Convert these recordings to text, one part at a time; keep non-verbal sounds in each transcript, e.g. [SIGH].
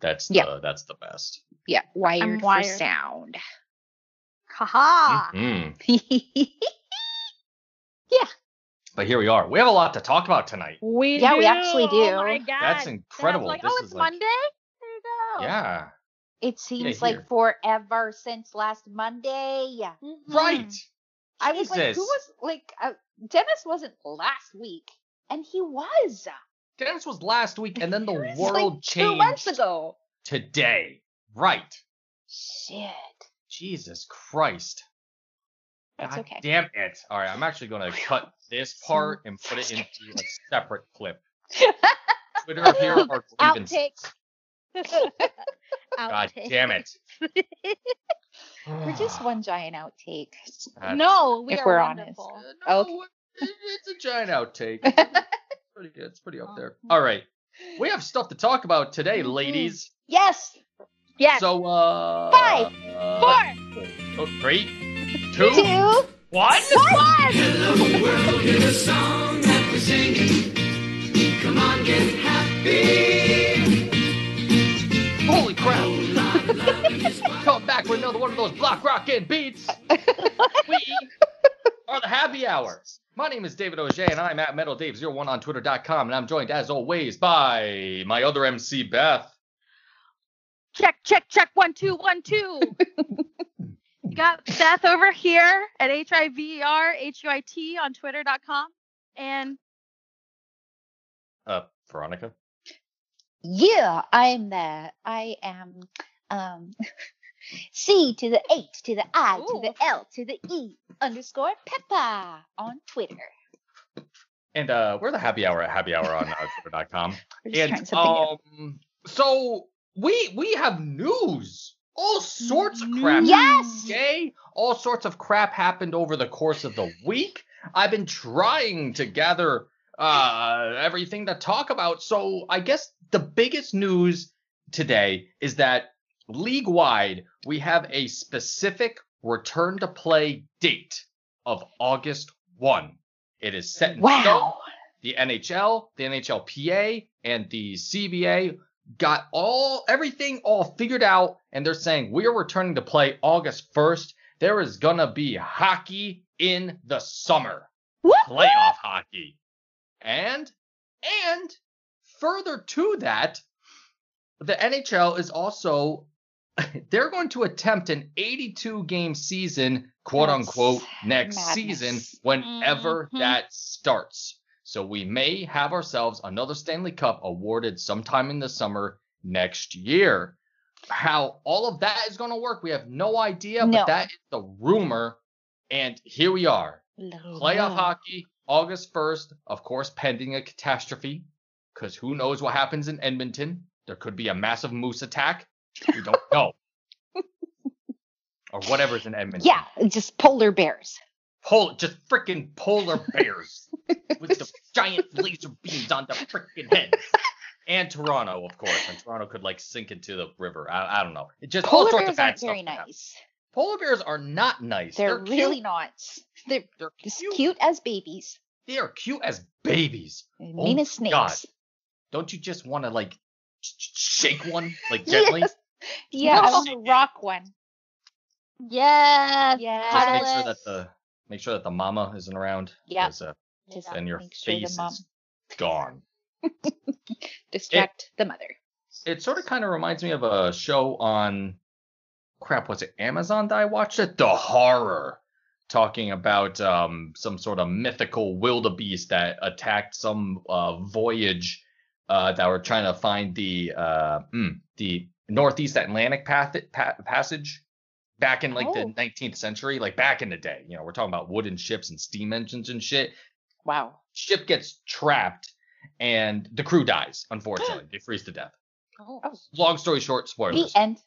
That's the that's the best. Yeah, wired, wired. for sound. Haha. Mhm. [LAUGHS] yeah, But here we are. We have a lot to talk about tonight. We Yeah, do. we actually do. Oh my god. That's That's incredible. Like, This oh, is it's like- Monday. There you go. Yeah. it seems here. like forever since last Monday. Mhm. Right. I was like, who was like uh, Dennis wasn't last week, and he was Dennis was last week, and then the world like two months ago. today. Right. Shit, Jesus Christ. that's God okay. damn it. All right, I'm actually going [LAUGHS] to cut this part and put it into a separate clip. [LAUGHS] Twitter here are. Outtakes. God damn it. [LAUGHS] We're just one giant outtake. That's- no, we If are we're honest. wonderful. Uh, no, it- it's a giant outtake. Pretty good. It's pretty up there. All right. We have stuff to talk about today, Mhm. ladies. Yes. Yes. So, uh. Five, Four. oh, three, two, Two. one. Hello world, here's a song that we're singing. Come on, get happy. Holy crap. [LAUGHS] Come back with another one of those block rockin' beats. [LAUGHS] we are the happy hour. My name is David Auger, and I'm at Metal MetalDave01 on Twitter.com, and I'm joined, as always, by my other MC, Beth. Check, check, check. One, two, one, two. [LAUGHS] you got Beth over here at H I V E R H U I T on Twitter.com. And Uh, Veronica. Yeah, I'm there. I am um [LAUGHS] C to the H to the I to the L to the E underscore Peppa on Twitter. And uh, we're the happy hour at happy hour on [LAUGHS] uh, Twitter.com. We're just trying And something um, so we we have news, all sorts of crap. Yes! Okay, all sorts of crap happened over the course of the week. I've been trying to gather uh everything to talk about. So I guess the biggest news today is that league wide we have a specific return to play date of August 1. It is set in stone. The NHL, the NHLPA, and the CBA got all everything all figured out, and they're saying we are returning to play August 1st. There is gonna be hockey in the summer, Whoop, playoff hockey, and and further to that, the NHL is also [LAUGHS] they're going to attempt an 82 game season, quote That's unquote, next madness. season whenever Mhm. that starts. So we may have ourselves another Stanley Cup awarded sometime in the summer next year. How all of that is going to work, we have no idea, No. but that is the rumor. And here we are. Playoff hockey, August 1st, of course, pending a catastrophe, because who knows what happens in Edmonton? There could be a massive moose attack. We don't know. or whatever's in Edmonton. Yeah, just polar bears. Pol- just freaking polar bears with the giant laser beams on the freaking heads. And Toronto, of course. And Toronto could like sink into the river. I, I don't know. It just all Polar bears aren't very nice. Polar bears are not nice. They're, cute. really not. They're They're cute. cute as babies. They are cute as babies. Oh mean my as snakes. God. Don't you just want to like sh- sh- shake one like [LAUGHS] Yes. Gently? Yeah, I Yes. want to rock one. yes. Yeah. Just make sure that the make sure that the mama isn't around. Yeah. uh, Just then your sure face mom is gone. [LAUGHS] distract the mother. It sort of kind of reminds me of a show on crap. Was it Amazon that I watched it? The Horror, talking about um some sort of mythical wildebeest that attacked some uh, voyage uh, that were trying to find the uh mm, the northeast Atlantic path, pa- passage back in like the Oh. 19th century, like back in the day. You know, we're talking about wooden ships and steam engines and shit. Wow. Ship gets trapped and the crew dies. Unfortunately, [GASPS] they freeze to death. Oh. Oh, Long story short, spoilers. the end.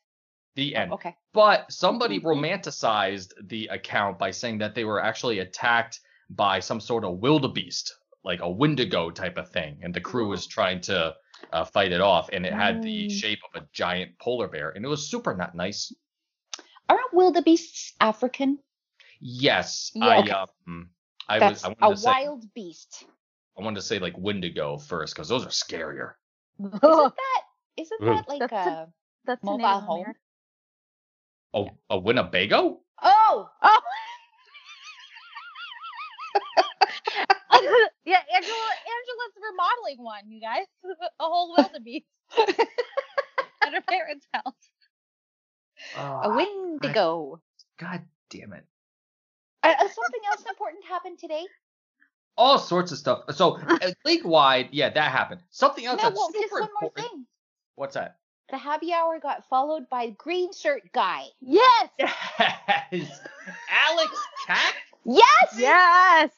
The end. Oh, okay. But somebody [LAUGHS] romanticized the account by saying that they were actually attacked by some sort of wildebeest, like a Wendigo type of thing, and the crew was trying to uh, fight it off, and it had the Mm. shape of a giant polar bear, and it was super not nice. Aren't wildebeests African? Yes, Yeah, I okay. um, I That's was I a wanted to say wild beast. I wanted to say like Wendigo first because those are scarier. Isn't [LAUGHS] that Isn't that like That's a That's mobile of home? America. Oh, a Winnebago? Oh, [LAUGHS] Oh. Yeah, Angela. Angela's remodeling one, you guys. [LAUGHS] A whole wildebeest [LAUGHS] at her parents' house. a Windigo. God damn it. Uh, something else important happened today. All sorts of stuff. So [LAUGHS] uh, league wide, yeah, that happened. Something else No, that's well, just super one more important. thing. What's that? The happy hour got followed by green shirt guy. Yes. Yes, Alex Kack. Yes. Yes.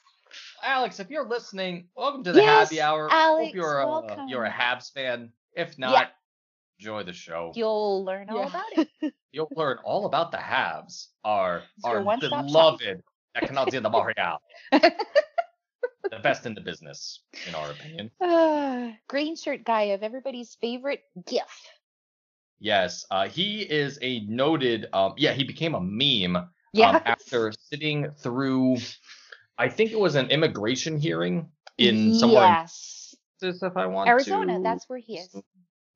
Alex, if you're listening, welcome to the Yes, happy hour. Alex, Hope you're a welcome. you're a Habs fan. If not, Yeah. enjoy the show. You'll learn all Yeah. about it. [LAUGHS] You'll learn all about the Habs, our It's our one-stop shop. beloved Canadiens de Montreal, the best in the business, in our opinion. Uh, [SIGHS] green shirt guy of everybody's favorite GIF. Yes, uh, he is a noted. Um, yeah, he became a meme Yeah. um, after sitting through. I think it was an immigration hearing in somewhere in Yes. If I want Arizona. to. That's where he is.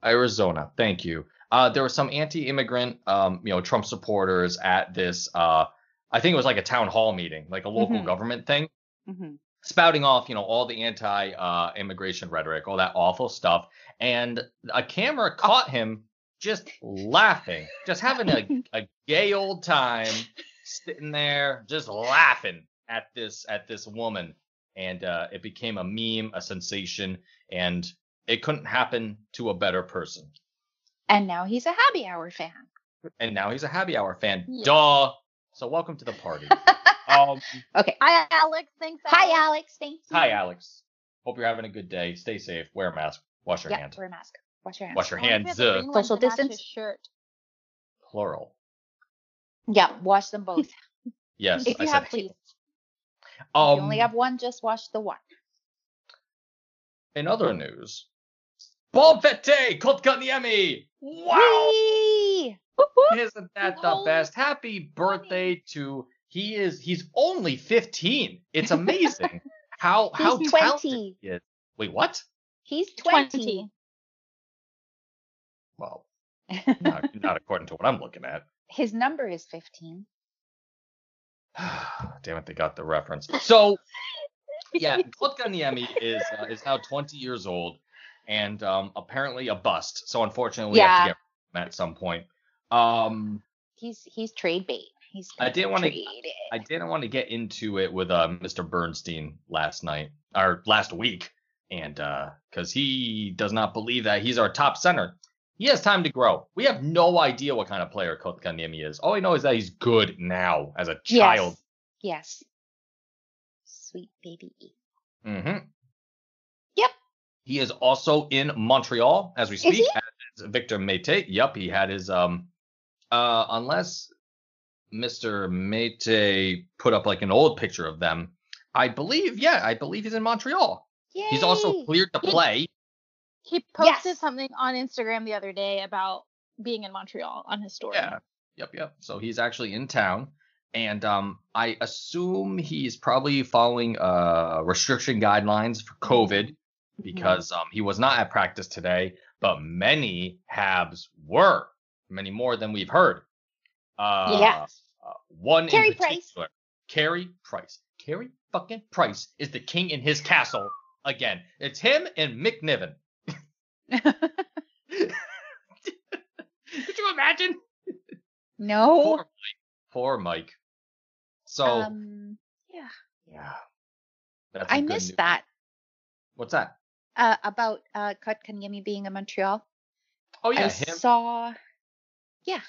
Arizona. Thank you. Uh, there were some anti-immigrant, um, you know, Trump supporters at this. Uh, I think it was like a town hall meeting, like a local Mhm. government thing, hmm spouting off, you know, all the anti-immigration rhetoric, all that awful stuff, and a camera caught him just laughing, just having a, [LAUGHS] a gay old time, sitting there just laughing at this at this woman, and uh, it became a meme, a sensation, and it couldn't happen to a better person. And now he's a happy hour fan. and now he's a happy hour fan. Yeah. Duh. So welcome to the party. [LAUGHS] um, Okay. Hi, Alex. Thanks. Hi, Alex. Thank you. hi, Alex. Hope you're having a good day. Stay safe. Wear a mask. Wash your Yeah, hands. wear a mask. Wash your hands. Wash your I wonder if hands. he has a Uh, green one Social to match his distance? Shirt. plural. Yeah, wash them both. [LAUGHS] Yes. if I you said have it. please. If Um, you only have one, just wash the one. in other news, Bon fete, Kotkaniemi. Wow. Whee! Isn't that He's the best? Happy birthday to he is he's only 15. It's amazing how [LAUGHS] how He's talented 20. he is. Wait, what? He's 20. 20. Well, [LAUGHS] not, not according to what I'm looking at. His number is 15. [SIGHS] Damn it, they got the reference. [LAUGHS] So, yeah, [LAUGHS] Kotkaniemi is uh, is now 20 years old and um, apparently a bust. So unfortunately, we have Yeah. to get him at some point. Um, He's he's trade bait. He's I didn't wanna- I didn't want to get into it with uh, Mr. Bernstein last night or last week, and because he does not believe that he's our top center. He has time to grow. We have no idea what kind of player Kotkaniemi is. All we know is that he's good now as a child. Yes. Yes. Sweet baby. Mm-hmm. Yep. He is also in Montreal as we Is speak. he? As Victor Mete. Yep, he had his um uh unless Mr. Mete put up like an old picture of them. I believe, yeah, I believe he's in Montreal. Yay! He's also cleared to play. He posted Yes. something on Instagram the other day about being in Montreal on his story. Yeah. Yep, yep. So he's actually in town. And um I assume he's probably following uh restriction guidelines for COVID. Mhm. because um, he was not at practice today, but many Habs were, many more than we've heard. Uh, Yes. uh, one Carey in Price. Carey Price. Carey fucking Price is the king in his castle again. It's him and McNiven. Could you imagine? no. Poor Mike. Poor Mike. So um. Yeah. yeah, that's I missed that. What's that? Uh, about uh Kotkaniemi being in Montreal. Oh yeah, I him. saw. Yeah.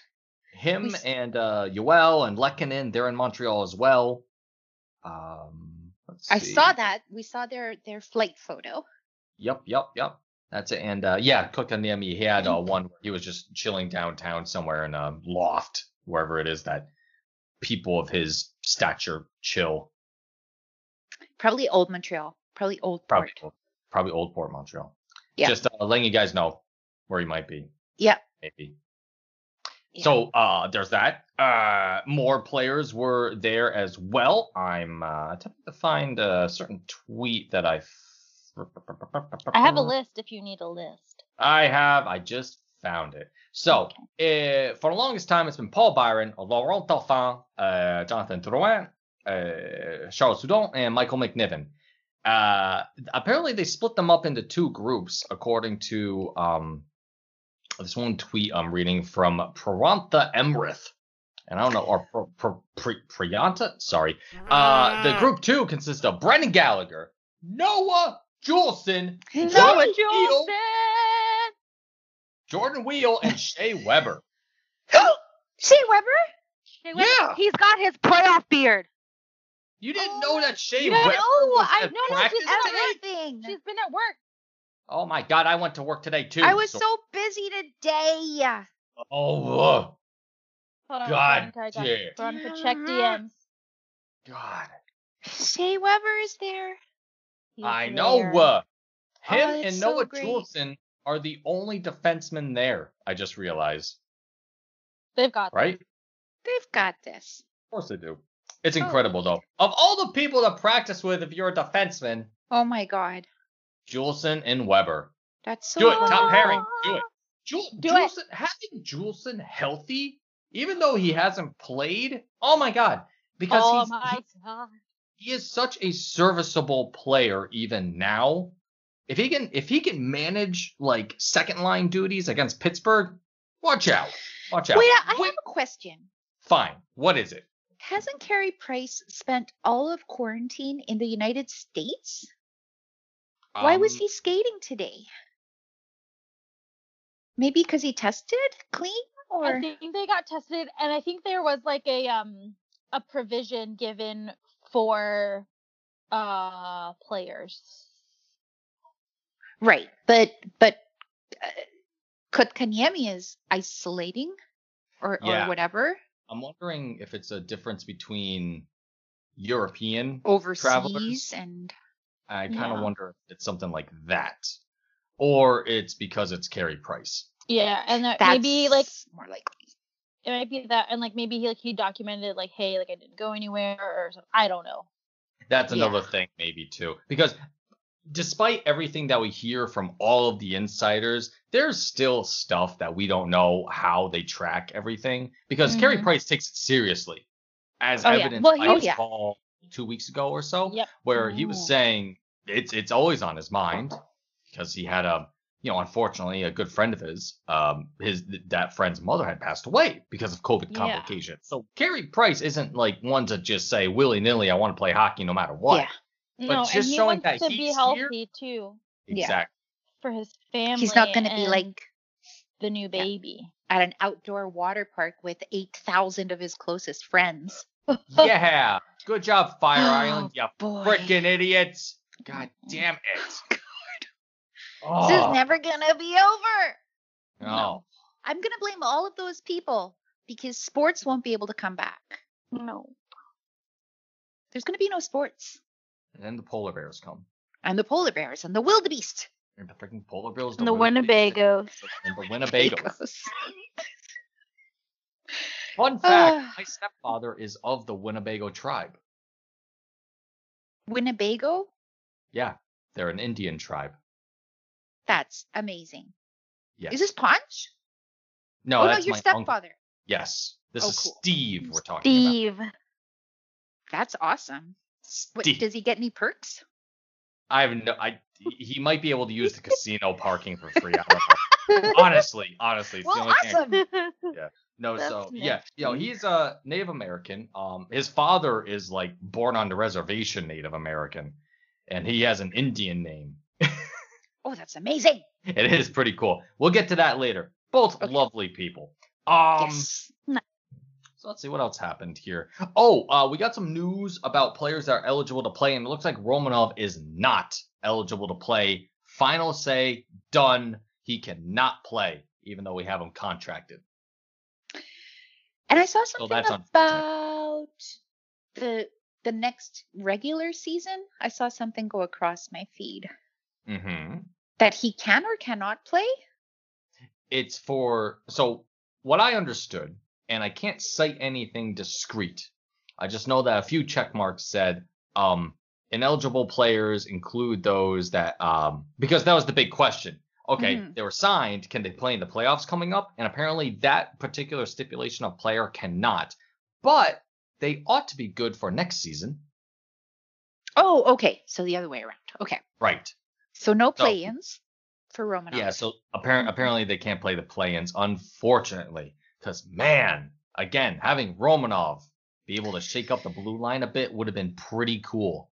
Him We and uh Yoel and Lehkonen, they're in Montreal as well. Um let's I saw that. We saw their their flight photo. Yep, yep, yep. That's it. And uh yeah, Kotkaniemi, he had uh, one where he was just chilling downtown somewhere in a loft, wherever it is that people of his stature chill. Probably old Montreal. Probably old Probably port. probably Old Port Montreal. Yeah. Just uh, letting you guys know where he might be. Yeah. Maybe. Yeah. So uh there's that. Uh more players were there as well. I'm uh attempting to find a certain tweet that I I have a list if you need a list. I have. I just found it. So, uh, for the longest time, it's been Paul Byron, Laurent Dauphin, uh, Jonathan Drouin, uh, Charles Hudon, and Michael McNiven. Uh, apparently, they split them up into two groups, according to um, this one tweet I'm reading from Prarantha Emrith. And I don't know, or Pr- Pr- Pri- Priyanta? Sorry. Uh, the group two consists of Brendan Gallagher, Noah Juulsen, Noah Jordan Weal, Jordan Weal, and [LAUGHS] [GASPS] Shea Weber. Shea Weber? Hey, wait, Yeah. He's got his playoff beard. You didn't Oh, know that Shea you Weber didn't know? was I- at no, no, she's at today? Everything. She's been at work. Oh my god, I went to work today too. I was so busy today. Oh ugh, Hold on, God Veronica, I got damn. Veronica, check DMs. God. Shea Weber is there. He's I know. Uh, him Oh, and so Noah great. Juulsen are the only defensemen there. I just realized, They've got right? Of They've got this. Of course they do. It's Oh. incredible though. Of all the people to practice with, if you're a defenseman, Oh my god. Juulsen and Weber. That's so Do it, top pairing. Do it. Jul- Do it. Having Juulsen healthy, even though he hasn't played, oh my god, because oh he's, my he- god. He is such a serviceable player even now. If he can if he can manage like second line duties against Pittsburgh, watch out. Watch out. Wait, I Wait, have a question. fine. What is it? Hasn't Carey Price spent all of quarantine in the United States? Why was Um, he skating today? Maybe because he tested clean or I think they got tested, and I think there was like a um a provision given for uh players. right. But but uh, Kotkaniemi is isolating or Yeah. or whatever I'm wondering if it's a difference between European overseas Travelers? and I kind of Yeah. wonder if it's something like that. Or it's because it's Carey Price. Yeah, and that that's maybe like more likely. It might be that, and like maybe he like he documented like, hey, like I didn't go anywhere or something. I don't know. That's Yeah. another thing, maybe too. Because despite everything that we hear from all of the insiders, there's still stuff that we don't know how they track everything. Because Carey Mhm. Price takes it seriously, as Oh, yeah. evidenced Well, by he his was- call two weeks ago or so, Yep. where he was saying it's it's always on his mind because he had a you know unfortunately a good friend of his um his that friend's mother had passed away because of COVID Yeah. complications. So Carey Price isn't like one to just say willy nilly I want to play hockey no matter what. Yeah. But no, just and he showing wants that to be he's here- healthy too Yeah. For his family. He's not going to be like the new baby. at an outdoor water park with 8,000 of his closest friends. yeah. Good job, Fire [GASPS] Oh, Island, you boy. freaking idiots. God damn it. [LAUGHS] This Oh, is never going to be over. no. I'm going to blame all of those people because sports won't be able to come back. No. There's going to be no sports. And then the polar bears come. And the polar bears and the wildebeest. And the freaking polar bears. And the Winnebago. Winnebagos. And the Winnebagos. [LAUGHS] Fun fact: Ah. My stepfather is of the Winnebago tribe. Winnebago? Yeah, they're an Indian tribe. That's amazing. Yes. Is this Punch? no, oh, no, your my uncle. stepfather. Yes, this Oh, is cool. Steve. We're talking about. Steve. That's awesome. What, Steve. does he get any perks? I have no. I he might be able to use the [LAUGHS] casino parking for free. I don't know. honestly, honestly, it's the Well, only thing. I- awesome. [LAUGHS] No, That's so yeah, next you know, he's a Native American. Um, his father is like born on the reservation Native American, and he has an Indian name. [LAUGHS] Oh, that's amazing. It is pretty cool. We'll get to that later. Both Okay. lovely people. Um, yes. so let's see what else happened here. Oh, uh, we got some news about players that are eligible to play, and it looks like Romanov is not eligible to play. Final say done. He cannot play, even though we have him contracted. And I saw something that's about the the next regular season. I saw something go across my feed Mm-hmm. that he can or cannot play. it's for so what I understood, and I can't cite anything discrete. I just know that a few check marks said um ineligible players include those that um because that was the big question. Okay, Mhm. they were signed. Can they play in the playoffs coming up? And apparently that particular stipulation of player cannot. But they ought to be good for next season. Oh, okay. So the other way around. Okay. Right. So no play-ins for Romanov. Yeah, so apparent, Mhm. apparently they can't play the play-ins, unfortunately. Because, man, again, having Romanov be able to shake up the blue line a bit would have been pretty cool.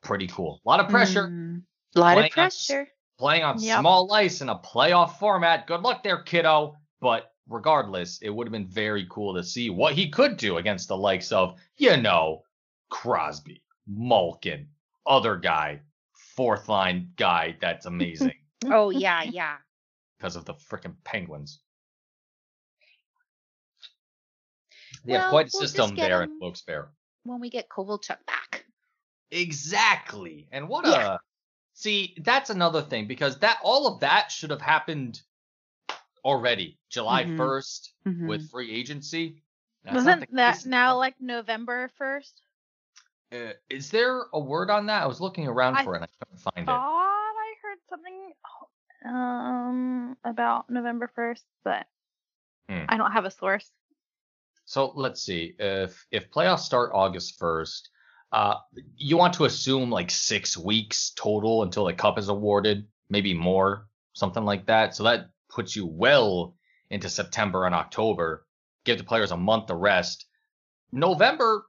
Pretty cool. A lot of pressure. Mm, a lot Playing of on pressure. playing on Yep. small ice in a playoff format. Good luck there, kiddo. But regardless, it would have been very cool to see what he could do against the likes of, you know, Crosby, Malkin, other guy, fourth line guy that's amazing [LAUGHS] Oh yeah, yeah. because of the freaking Penguins. They have Well, quite a we'll system there at him- Wilkes-Barre. When we get Kovalchuk back. Exactly. And what Yeah. a see, that's another thing because that all of that should have happened already. July Mhm. 1st Mhm. with free agency. That's Wasn't that now like November 1st? Uh, is there a word on that? I was looking around I for it and I couldn't find Thought it. I heard something um about November 1st, but Hmm. I don't have a source. So let's see. If if playoffs start August 1st, uh you want to assume like 6 weeks total until the cup is awarded, maybe more, something like that. So that puts you well into September and October. Give the players a month to rest. November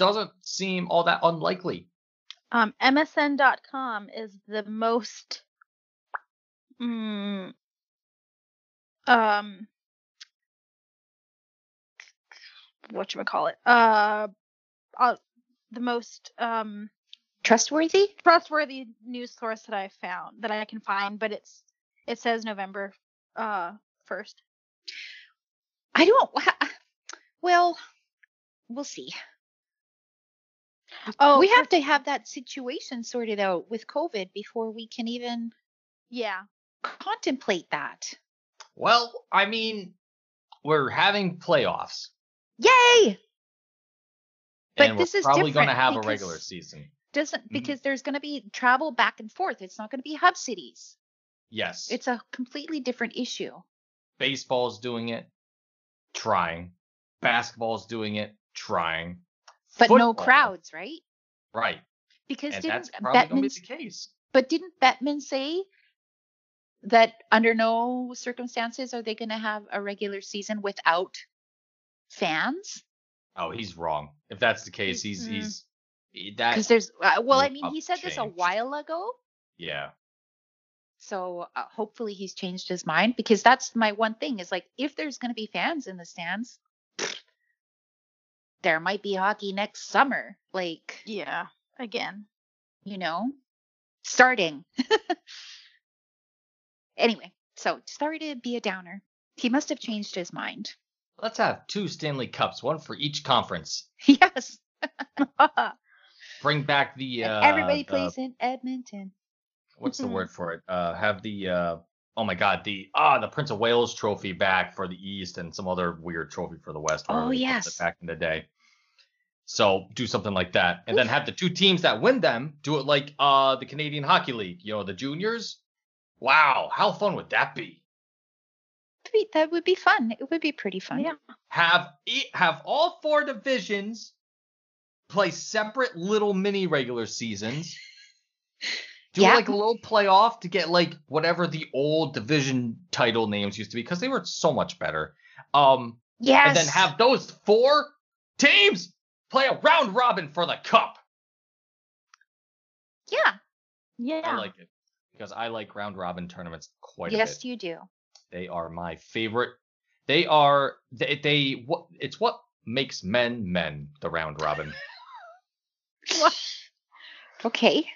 doesn't seem all that unlikely. Um, MSN.com is the most mm, um what you call it uh, uh the most um Trustworthy? trustworthy news source that I found that I can find, but it's it says November uh first. I don't. Well, we'll see. Oh, we have to have that situation sorted out with COVID before we can even yeah. contemplate that. Well, I mean, we're having playoffs. Yay! But and this we're is probably going to have a regular season. Doesn't Mhm. because there's going to be travel back and forth. It's not going to be hub cities. Yes. It's a completely different issue. Baseball's doing it, trying. Basketball's doing it, trying. But no crowds, right? Right. Because And didn't that's probably be the case. but didn't Bettman say that under no circumstances are they going to have a regular season without fans? Oh, he's wrong. If that's the case, he's Mm. he's that. Because there's, uh, well, I mean, he said this a while ago. Yeah. So uh, hopefully he's changed his mind because that's my one thing is like if there's going to be fans in the stands, there might be hockey next summer. Like, Yeah. Again. you know, starting. [LAUGHS] anyway, so sorry to be a downer. He must have changed his mind. Let's have two Stanley Cups, one for each conference. [LAUGHS] yes. [LAUGHS] Bring back the uh, everybody the- plays in Edmonton. what's the word for it? Uh, have the uh, oh my god, the ah the Prince of Wales trophy back for the East and some other weird trophy for the West. Oh, they put it yes. back in the day. So do something like that, and then have the two teams that win them do it like uh the Canadian Hockey League. You know the juniors. Wow, how fun would that be? That'd be- That would be fun. It would be pretty fun. Yeah. Have e- have all four divisions play separate little mini regular seasons. [LAUGHS] Do Yeah. like a little playoff to get like whatever the old division title names used to be because they were so much better. Um, Yes. and then have those four teams play a round robin for the cup. Yeah. Yeah. I like it because I like round robin tournaments quite a Yes, you do. They are my favorite. They are they, they what it's what makes men men the round robin. [LAUGHS] Okay.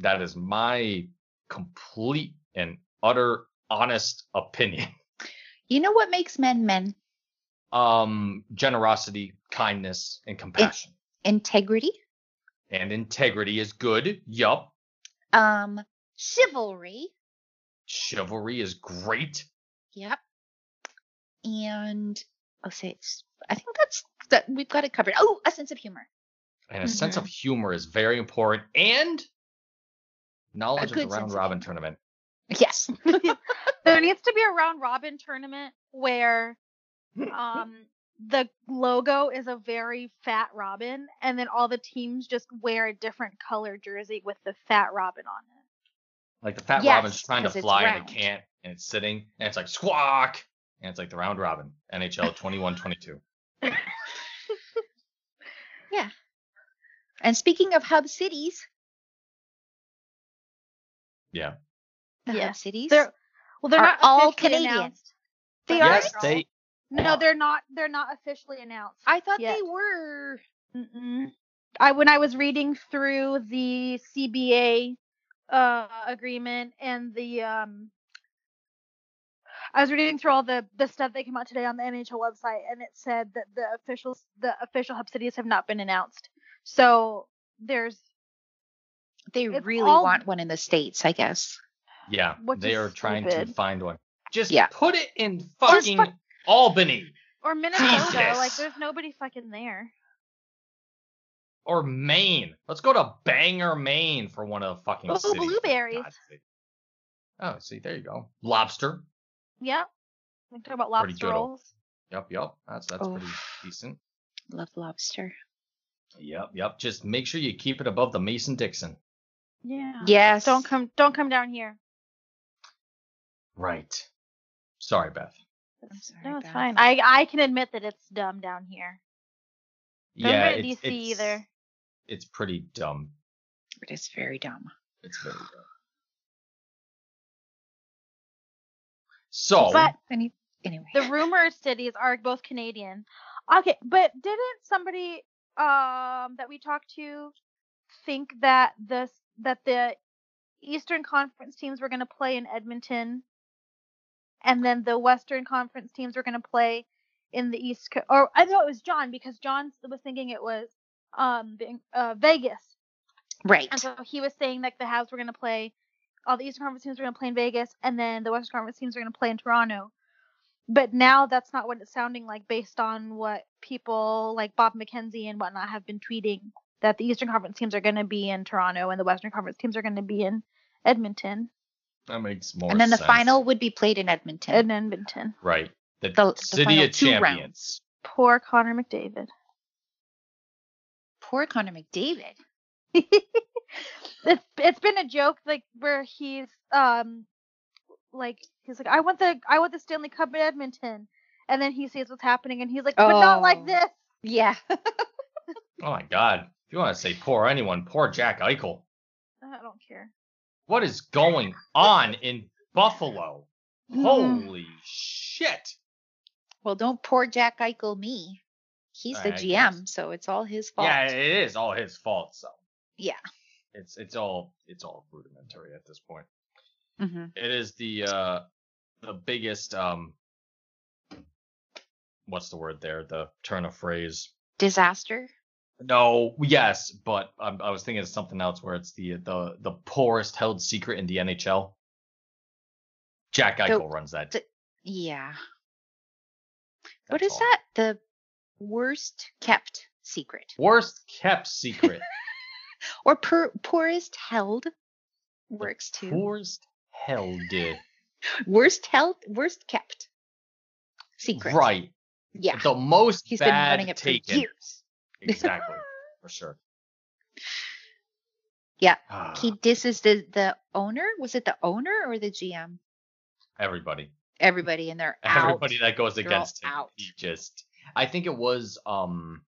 That is my complete and utter honest opinion. [LAUGHS] You know what makes men men? Um generosity, kindness, and compassion. Integrity, and integrity is good. Yup. um, chivalry. Chivalry is great. Yep. And I'll say it's. I think that's that we've got it covered. Oh, a sense of humor. And a sense of humor is very important. And knowledge of the round robin tournament. Yes. [LAUGHS] [LAUGHS] there needs to be a round robin tournament where [LAUGHS] um the logo is a very fat robin and then all the teams just wear a different color jersey with the fat robin on it. Like the fat Yes, robin's trying to fly and it can't, and it's sitting, and it's like squawk, and it's like the round robin, NHL 21-22. And speaking of hub cities, Yeah. the hub Yes. cities, They're well they're Are not all officially Canadian. announced. They are? Yes, they're- they. No, they're not they're not officially announced. I thought yet. they were. Mm-mm. I when I was reading through the CBA uh, agreement and the um, I was reading through all the the stuff that came out today on the NHL website, and it said that the officials the official hub cities have not been announced. So there's They It's really all- want one in the states, I guess. Yeah, Which they is are trying to find one. Just Yeah. put it in fucking fuck- Albany or [LAUGHS] Minnesota. Jesus. Like there's nobody fucking there. or Maine. Let's go to Bangor, Maine for one of the fucking Oh, cities. blueberries. Oh, see, there you go. Lobster. Yeah. We talk about Pretty lobster good. rolls. Yep, yep. That's that's Oh. pretty decent. Love lobster. Yep, yep. Just make sure you keep it above the Mason Dixon. Yeah. Yes. Don't come don't come down here. Right. Sorry, Beth. I'm sorry, No, it's Beth. fine. I I can admit that it's dumb down here. Don't yeah, it's, DC it's, either. It's pretty dumb. It is very dumb. It's very dumb. So, But Any, anyway. the rumor cities are both Canadian. Okay, but didn't somebody um that we talked to think that this that the Eastern Conference teams were going to play in Edmonton, and then the Western Conference teams were going to play in the East? Co- or I know it was John because John was thinking it was um uh, Vegas. right. And so he was saying that the Habs were going to play, all the Eastern Conference teams were going to play in Vegas, and then the Western Conference teams were going to play in Toronto. But now that's not what it's sounding like based on what people like Bob McKenzie and whatnot have been tweeting that the Eastern Conference teams are going to be in Toronto and the Western Conference teams are going to be in Edmonton. that makes more sense. and then the sense. final would be played in Edmonton. In Edmonton. Right. The, The- the City final of two Champions. Poor Connor McDavid. Poor Connor McDavid. [LAUGHS] it's it's been a joke like where he's um like he's like I want the I want the Stanley Cup in Edmonton and then he sees what's happening and he's like but not like Oh. this. Yeah. [LAUGHS] Oh my God. If you want to say poor anyone, poor Jack Eichel. I don't care. What is going on in Buffalo? Holy shit. well, don't poor Jack Eichel me. He's the I GM, guess. so it's all his fault. Yeah, it is all his fault. So Yeah. it's it's all it's all rudimentary at this point. hmm It is the uh the biggest um what's the word there? The turn of phrase. Disaster. No, yes, but um, I was thinking of something else where it's the the the poorest held secret in the NHL. Jack Eichel runs that. the- Yeah. what That's is all. that? The worst kept secret Worst kept secret. [LAUGHS] or per- poorest held works too. Poorest held. [LAUGHS] Worst held, worst kept secret. Right. Yeah. The most He's been running it taken. for years. Exactly. [LAUGHS] for sure. Yeah. Ah, He disses the the owner. Was it the owner or the GM? everybody. Everybody in there. [LAUGHS] out. Everybody that goes They're against him. out. He just I think it was um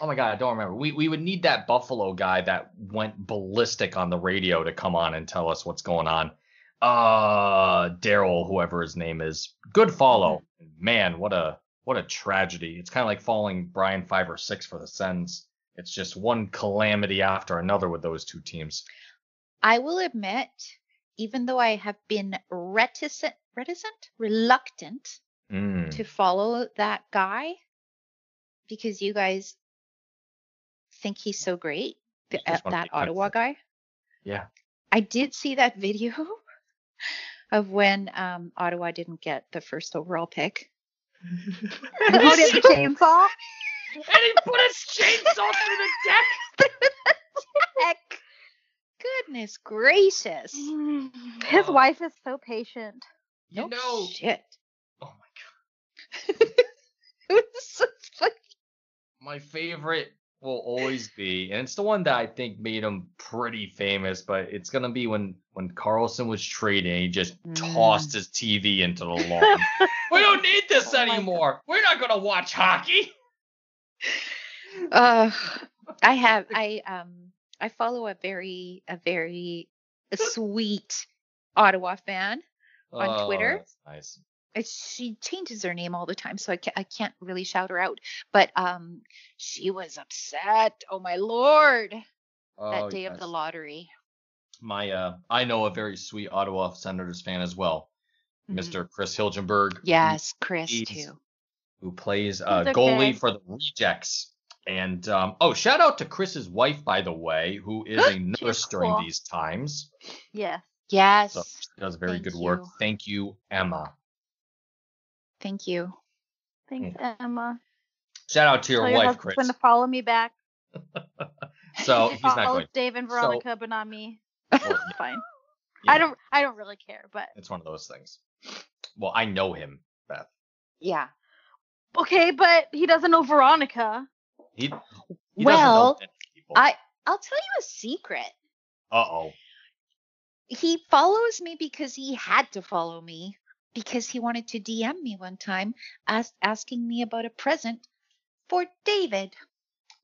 Oh my god, I don't remember. We we would need that Buffalo guy that went ballistic on the radio to come on and tell us what's going on. Uh Daryl, whoever his name is. Good follow. Mm-hmm. Man, what a what a tragedy. It's kind of like following Brian 5 or 6 for the Sens. It's just one calamity after another with those two teams. I will admit, even though I have been reticent, reticent, reluctant Mm. to follow that guy because you guys think he's so great, the, that be kind of Ottawa guy. Yeah. I did see that [LAUGHS] video of when um, Ottawa didn't get the first overall pick. Did the [LAUGHS] chainsaw? and he put his chainsaw through the deck. Heck. Goodness gracious. Mm-hmm. His Oh. wife is so patient. You No know. shit. Oh my god. It's so funny. My favorite will always be, and it's the one that I think made him pretty famous, but it's gonna be when when Karlsson was trading, he just Mm. tossed his TV into the lawn. [LAUGHS] we don't need this Oh anymore. We're not gonna watch hockey. Uh, I [LAUGHS] have I um I follow a very a very [LAUGHS] sweet Ottawa fan. On Twitter? Oh, that's nice. She changes her name all the time, so I can't I can't really shout her out. But um, she was upset. Oh my lord! Oh, that day of the lottery. My uh, I know a very sweet Ottawa Senators fan as well, Mhm. Mr. Chris Hilgenberg. Yes, Chris he's- too. who plays uh, He's goalie for the Rejects. And um, oh, shout out to Chris's wife, by the way, who is a nurse during these times. Yes. Yes, So she does very Thank good work. Thank you, Emma. Thank you. Thanks, Emma. Shout out to your Tell your wife, husband Chris. to follow me back. [LAUGHS] So he's not going. Dave and So- Veronica, but not me. [LAUGHS] Well, Fine. yeah, I don't. I don't really care. But It's one of those things. Well, I know him, Beth. Yeah. okay. But he doesn't know Veronica. He, he Well, know. I I'll tell you a secret. Uh oh. He follows me because he had to follow me because he wanted to DM me one time, ask, asking me about a present for David.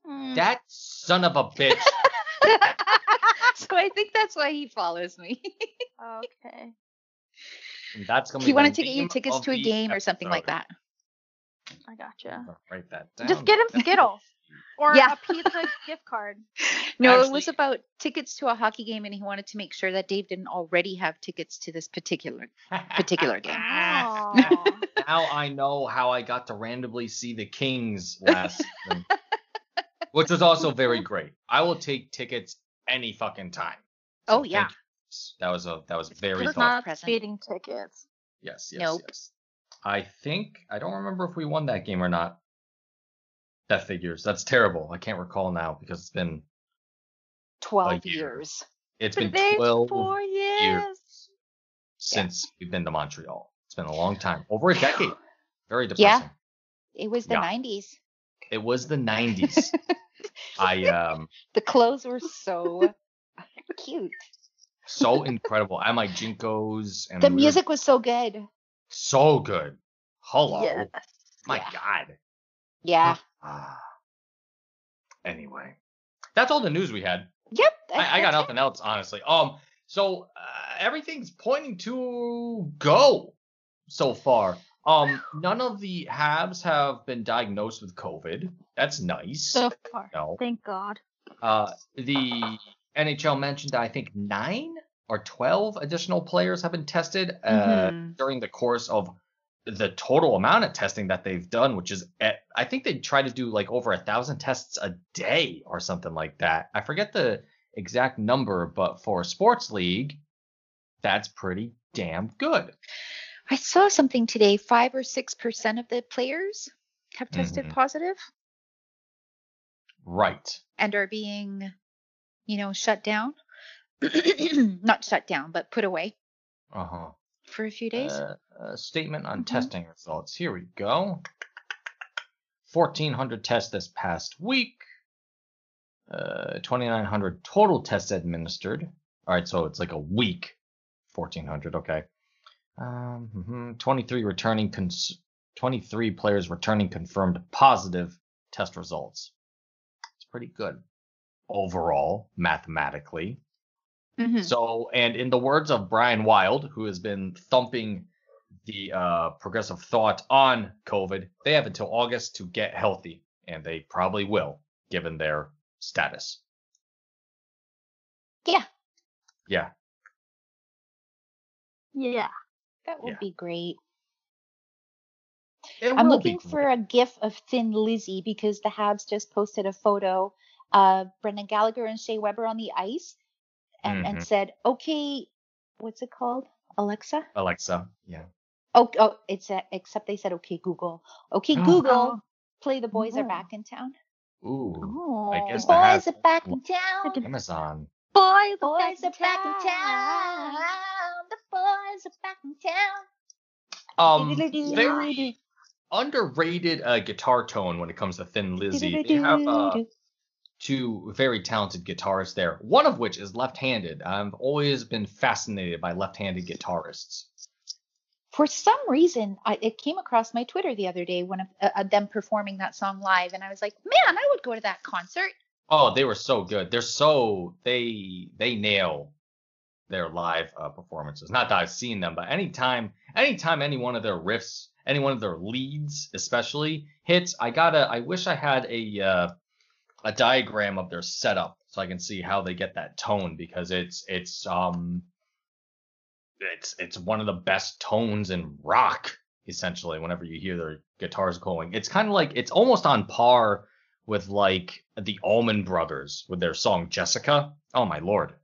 Hmm. That son of a bitch. [LAUGHS] so I think that's why he follows me. okay. That's gonna he the wanted to get you tickets to a the game or something like that. I gotcha. I'm gonna Write that down. Just get him Skittles or Yeah. a pizza [LAUGHS] gift card. No, it was about tickets to a hockey game, and he wanted to make sure that Dave didn't already have tickets to this particular particular [LAUGHS] game. Aw. [LAUGHS] now I know how I got to randomly see the Kings last season, which was also very great. I will take tickets any fucking time. Oh, yeah. That was a that was very It's thoughtful. not present. speeding tickets. Yes, yes, Nope. yes. I think I don't remember if we won that game or not. That figures. That's terrible. I can't recall now because it's been Twelve year. years. it's been Today's 12 four years. since we've been to Montreal. It's been a long time. Over a decade. [SIGHS] Very depressing. Yeah. It was the Yeah. nineties. It was the 90s. [LAUGHS] I um The clothes were so [LAUGHS] cute. so incredible. I had my JNCOs and The we were music was so good. so good. Hello. Yes. My Yeah. God. Yeah. Ah. Anyway, that's all the news we had. Yep. I, I got that's it. nothing else, honestly. Um, so uh, everything's pointing to go so far. Um, none of the Habs have been diagnosed with COVID. That's nice. So far. no. Thank God. Uh, the NHL mentioned that I think nine or twelve additional players have been tested uh, Mhm. during the course of the total amount of testing that they've done, which is at, I think they try to do like over a thousand tests a day or something like that. I forget the exact number, but for a sports league, that's pretty damn good. I saw something today. Five or six percent of the players have tested Mhm. positive Right. and are being, you know, shut down. [CLEARS THROAT] Not shut down, but put away Uh huh. For a few days. Uh, a statement on Mhm. testing results. Here we go. 1,400 tests this past week. Uh, 2,900 total tests administered. All right, so it's like a week. 1,400. Okay. Um, mhm, 23 returning. Cons- 23 players returning confirmed positive test results. It's pretty good overall, mathematically. Mhm. So, and in the words of Brian Wilde, who has been thumping the uh, progressive thought on COVID, they have until August to get healthy, and they probably will, given their status. Yeah, Yeah. Yeah. that would Yeah. be great. It I'm looking for a gif of Thin Lizzy because the Habs just posted a photo of Brendan Gallagher and Shea Weber on the ice and, and Mhm. said, okay, what's it called? Alexa? Alexa. Yeah. Oh, oh it's a, except they said, okay, Google. Okay, Oh. Google, play The Boys Are Oh. Back in Town. Ooh. Oh. I guess the the Boys Habs are back in town. Amazon. Boys, Boys are back in town. The boys are back in town. Um, very underrated uh, guitar tone when it comes to Thin Lizzy. They have uh, two very talented guitarists there. One of which is left-handed. I've always been fascinated by left-handed guitarists. For some reason, I, it came across my Twitter the other day when of uh, uh, them performing that song live, and I was like, man, I would go to that concert. Oh, they were so good. They're so they they nail their live uh, performances. Not that I've seen them, but anytime anytime any one of their riffs, any one of their leads, especially hits, I gotta. I wish I had a uh, a diagram of their setup so I can see how they get that tone because it's it's um it's it's one of the best tones in rock essentially whenever you hear their guitars going. It's kind of like it's almost on par with like the Allman Brothers with their song Jessica. Oh my lord.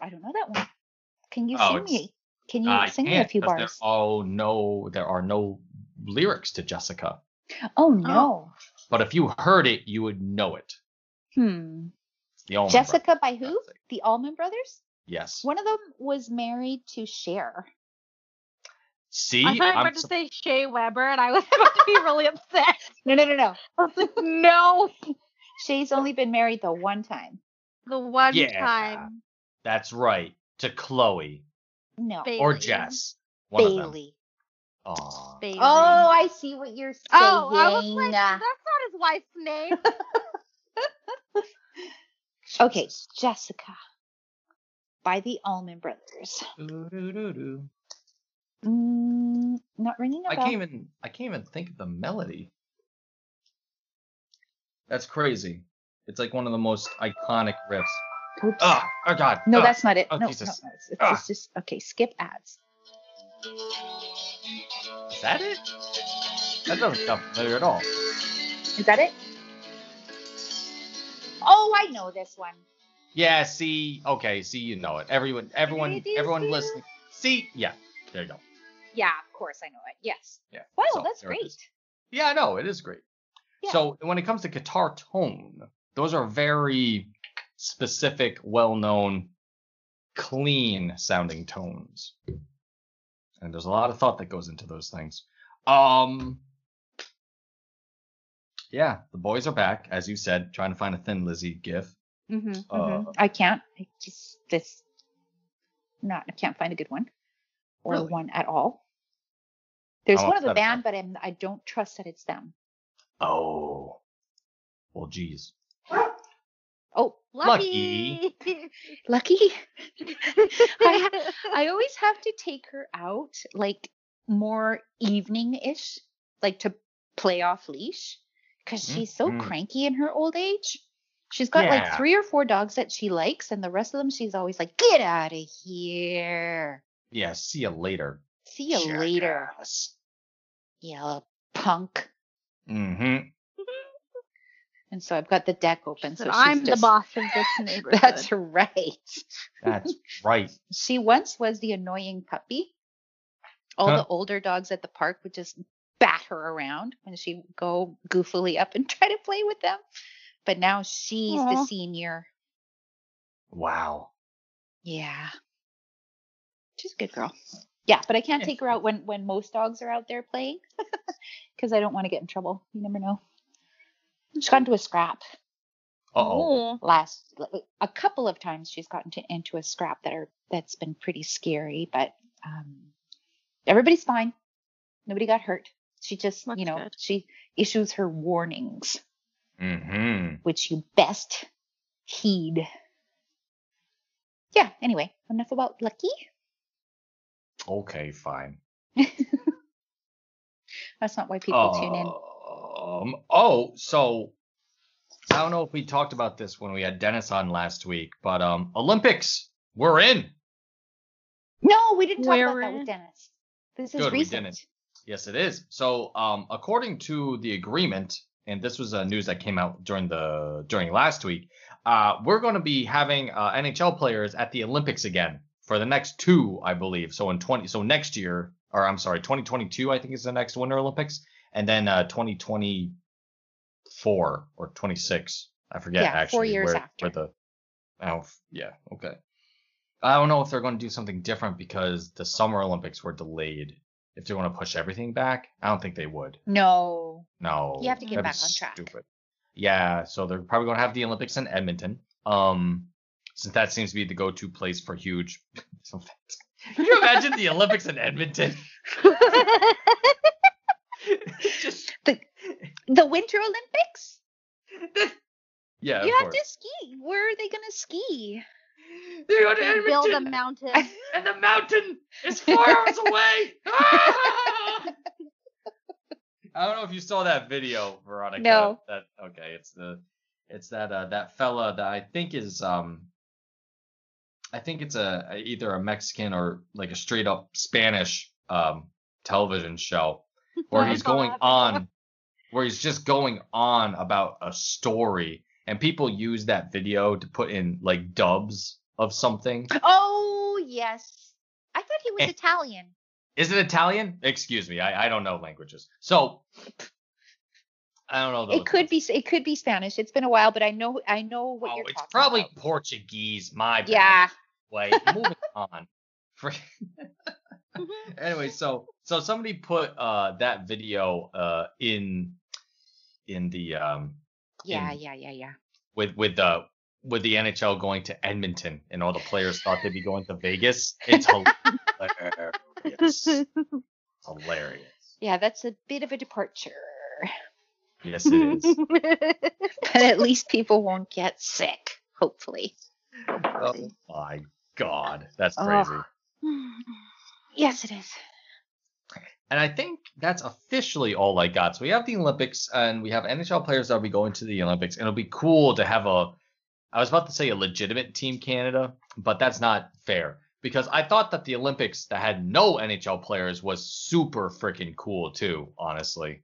I don't know that one. Can you Oh, sing me? Can you I sing me a can't few 'cause there- bars? Oh no, there are no lyrics to Jessica. Oh no. But if you heard it, you would know it. Hmm. The Allman Jessica Brothers, by who? The Allman Brothers? Yes. One of them was married to Cher. See, I thought I'm about to say Shea Weber, and I [LAUGHS] was about to be really upset. No, no, no, no. I was like, no, Shea's only been married the one time. the one Yeah. time. that's right. To Chloe No. Bailey. or Jess. One of them. Bailey. Aw. Bailey. Oh, I see what you're saying. Oh, I was like, that's not his wife's name. [LAUGHS] [LAUGHS] okay, Jessica by the Allman Brothers. Doo-doo-doo-doo. Mm, not ringing a I bell. can't even I can't even think of the melody. That's crazy. It's like one of the most iconic riffs. Oops. Ah, oh god. no, ah. that's not it. oh, no, Jesus. no, no, it's, it's Ah. just, just okay. Skip ads. Is that it? That doesn't sound familiar at all. Is that it? Oh, I know this one. Yeah, see, okay, see, you know it. Everyone, everyone, everyone listening. See, yeah, there you go. Yeah, of course I know it. Yes. Yeah. Wow, so that's great. Yeah, I know it is great. Yeah. So when it comes to guitar tone, those are very specific, well-known, clean sounding tones. And there's a lot of thought that goes into those things. Um Yeah, the boys are back, as you said, trying to find a thin Lizzy gif. Mm-hmm, Uh, I can't. I just this. Not. I can't find a good one, or Really? one at all. There's I'm one of the band, but I'm, I don't trust that it's them. Oh. Well, geez. Oh, Lucky. lucky. [LAUGHS] [LAUGHS] I ha- I always have to take her out like more evening-ish, like to play off leash, because Mhm, she's so mhm. cranky in her old age. She's got like three or four dogs that she likes, and the rest of them she's always like, "Get out of here! Yeah, see you later. See you later, Jackass. you little punk." Mm-hmm. And so I've got the deck open. So she's I'm the boss of this [LAUGHS] neighborhood. That's right. That's right. She once was the annoying puppy. All Huh. the older dogs at the park would just bat her around when she would go goofily up and [LAUGHS] try to play with them. But now she's the senior. Wow. Yeah. She's a good girl. Yeah, but I can't take her out when when most dogs are out there playing [LAUGHS] because I don't want to get in trouble. You never know. She's gotten into a scrap Uh-oh. Oh. last a couple of times she's gotten to, into a scrap that are that's been pretty scary but um everybody's fine nobody got hurt she just you know good. she issues her warnings Mm-hmm. which you best heed yeah anyway enough about lucky Okay, fine. [LAUGHS] that's not why people tune in Um, oh, so I don't know if we talked about this when we had Dennis on last week, but um, Olympics, we're in. no we didn't talk about We're that in. with dennis this is Good, we recent didn't. Yes, it is. So, um, according to the agreement, and this was uh, news that came out during the during last week, uh, we're going to be having uh, NHL players at the Olympics again for the next two, I believe. So in 20, so next year, or I'm sorry, 2022, I think is the next Winter Olympics, and then uh, 2024 or 26, I forget Yeah, four actually years where, after. where the Oh, yeah, okay. I don't know if they're going to do something different because the Summer Olympics were delayed. If they're going to push everything back, I don't think they would. No. No. You have to get back on track. Stupid. Yeah, so they're probably going to have the Olympics in Edmonton. Um, since that seems to be the go-to place for huge. [LAUGHS] Can you imagine the Olympics in Edmonton? [LAUGHS] Just The the Winter Olympics? [LAUGHS] yeah, you have course. to ski. Where are they going to ski? They're going to They build a Edmonton, mountain. and the mountain is four hours away. Ah! [LAUGHS] I don't know if you saw that video, Veronica. No. That okay, it's the it's that uh that fella that I think is um I think it's a a- either a Mexican or like a straight up Spanish um television show [LAUGHS] where he's going on where he's just going on about a story and people use that video to put in like dubs of something. Oh, yes. I thought he was Eh. Italian. Is it Italian? Excuse me, I, I don't know languages. So I don't know. It could be it could be Spanish. It's been a while, but I know I know what Oh, you're it's talking probably about. Portuguese. My bad. Yeah. Wait, [LAUGHS] moving on. [LAUGHS] Anyway, so so somebody put uh that video uh in in the um Yeah, in- yeah, yeah, yeah. with with the with the NHL going to Edmonton and all the players thought they'd be going to Vegas. It's hilarious. [LAUGHS] hilarious. Yeah, that's a bit of a departure. Yes, it is. [LAUGHS] But at least people won't get sick, hopefully. Oh my god, that's Oh. crazy. [SIGHS] Yes, it is. And I think that's officially all I got. So we have the Olympics and we have NHL players that'll be going to the Olympics. And it'll be cool to have a I was about to say a legitimate team Canada, but that's not fair. Because I thought that the Olympics that had no NHL players was super freaking cool too, honestly.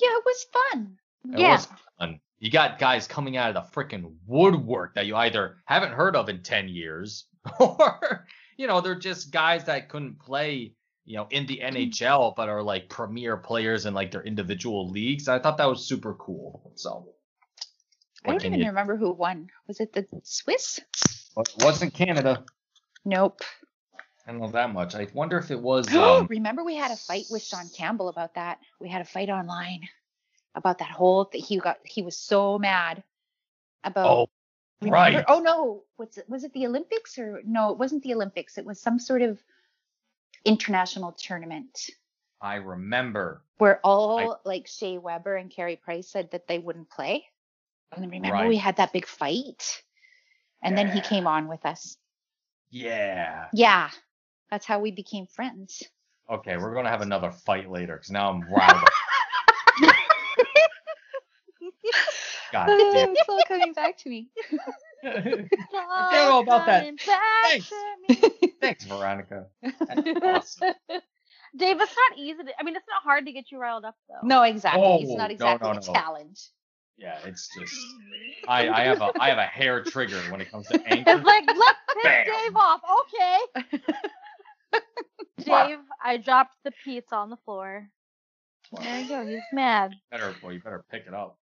Yeah, it was fun. It Yeah. was fun. You got guys coming out of the freaking woodwork that you either haven't heard of in 10 years [LAUGHS] or, you know, they're just guys that couldn't play, you know, in the mm-hmm. NHL but are like premier players in like their individual leagues. I thought that was super cool. So, I don't even you- remember who won. Was it the Swiss? Well, it wasn't Canada. Nope. I don't know that much. I wonder if it was. [GASPS] Um, Remember we had a fight with Sean Campbell about that. We had a fight online about that whole thing. He got he was so mad about oh, remember- right. Oh no, what's it was it the Olympics or no, it wasn't the Olympics. It was some sort of international tournament I remember. where all like Shea Weber and Carey Price said that they wouldn't play. And then remember Right. we had that big fight. And then he came on with us. Yeah. Yeah. That's how we became friends. Okay, we're gonna have another fight later because now I'm riled up. [LAUGHS] God damn. it's all coming back to me. I [LAUGHS] don't know about that. Thanks. Thanks, Veronica. That's [LAUGHS] awesome. Dave, it's not easy. To, I mean, it's not hard to get you riled up though. No, exactly. it's Oh, not no, exactly no, a no. challenge. Yeah, it's just [LAUGHS] I, I have a I have a hair trigger when it comes to anger. [LAUGHS] It's like let's piss Dave off. Okay. [LAUGHS] Dave, I dropped the pizza on the floor. There you go. He's mad. better boy, you better pick it up.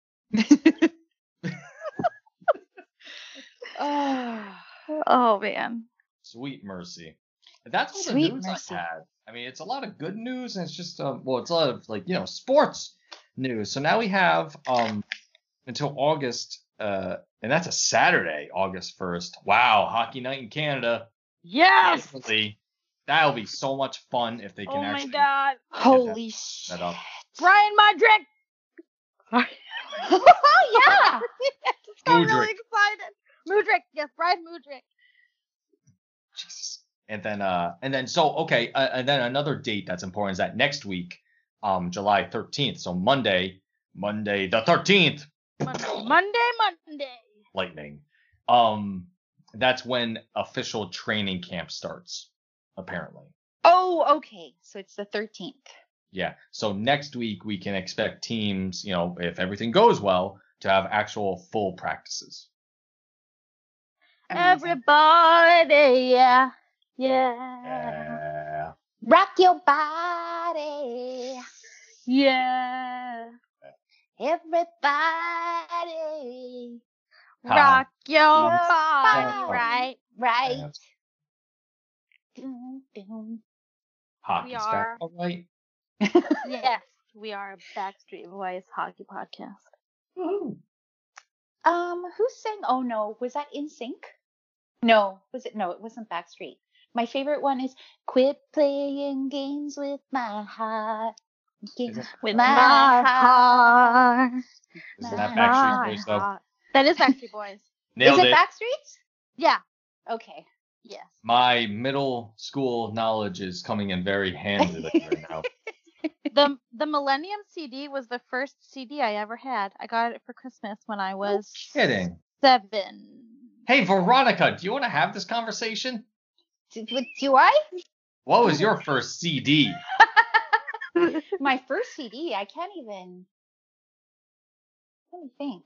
Oh, Oh man. Sweet mercy. That's all the Sweet news mercy. I had. I mean, it's a lot of good news, and it's just um, well, it's a lot of like you know sports news. So now we have um until August, uh, and that's a Saturday, August first. Wow, hockey night in Canada. Yes. Definitely. That'll be so much fun if they can actually Oh my god. holy shit. that up. Brian Mudrick. [LAUGHS] oh, yeah. Just got Mudryk. really excited. Mudrick. Yes, Brian Mudrick. Jesus. And then, uh, and then, so okay, uh, and then another date that's important is that next week, um, July 13th, so Monday, Monday the 13th, Monday, Monday, Monday. lightning. Um, that's when official training camp starts, apparently. Oh, okay. So it's the 13th. Yeah. So next week we can expect teams, you know, if everything goes well, to have actual full practices. Everybody, yeah, yeah, Yeah. Rock your body. yeah. Everybody. Ha. Rock your Your body, body. right? Right. That's- Dun, dun. Hockey's are. back. All right. yes, [LAUGHS] we are a Backstreet Boys hockey podcast. Woohoo. Um, who sang Oh No? Was that NSYNC? No, was it? No, it wasn't Backstreet. My favorite one is Quit Playing Games with My Heart. Games with My my heart. heart. Isn't My that Backstreet Boys though? heart. That is Backstreet Boys. Nailed is it, it. Backstreets? Yeah. Okay. Yes. My middle school knowledge is coming in very handy right now. [LAUGHS] The the Millennium CD was the first CD I ever had. I got it for Christmas when I was Kidding. seven. Hey Veronica, do you want to have this conversation? Do, do- do I? What was your first CD? [LAUGHS] [LAUGHS] My first CD. I can't even. Let me think.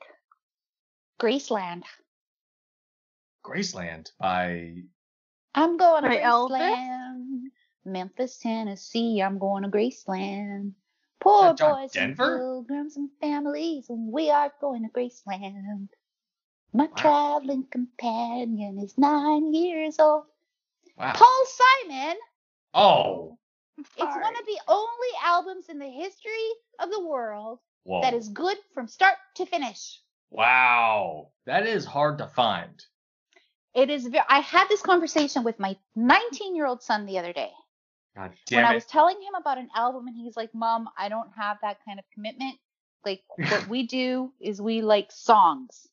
Graceland. Graceland by I'm going to By Elvis? Graceland. Memphis, Tennessee. I'm going to Graceland. Poor John boys Denver? and pilgrims and families, and we are going to Graceland. My Wow. traveling companion is nine years old. wow. Paul Simon. Oh, It's one of the only albums in the history of the world whoa. that is good from start to finish. wow. That is hard to find. It is. Ve- I had this conversation with my 19 year old son the other day. God when damn I was telling him about an album, and he's like, "Mom, I don't have that kind of commitment. Like, what we do is we like songs."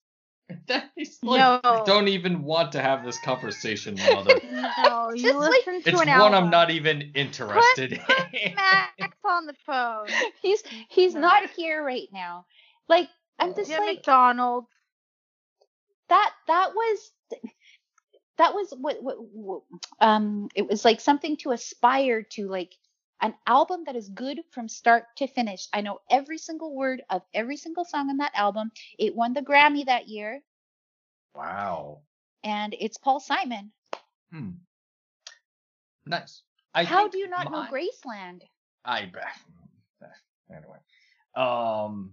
[LAUGHS] He's like, No. don't even want to have this conversation, [LAUGHS] mother. No, you Just like- listen to It's an one album. I'm not even interested in. [LAUGHS] Max on the phone. He's he's No. not here right now. Like, I'm just Yeah, like McDonald's. that. That was that was what, what, what um it was like something to aspire to like an album that is good from start to finish i know every single word of every single song on that album it won the grammy that year wow. and it's paul simon Hmm. Nice. I how do you not know graceland I [SIGHS] anyway. Um,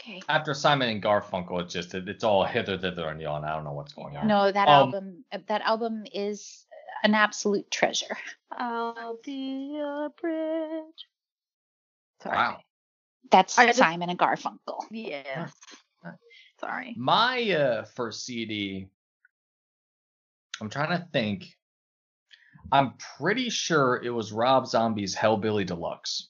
okay after Simon and Garfunkel, it's just it, it's all hither, thither, and yon. I don't know what's going on. no that Um, album uh, that album is an absolute treasure I'll be a bridge. Sorry. Wow. that's I just- simon and garfunkel Yes. Sorry. My uh, first CD. I'm trying to think. I'm pretty sure it was Rob Zombie's Hellbilly Deluxe.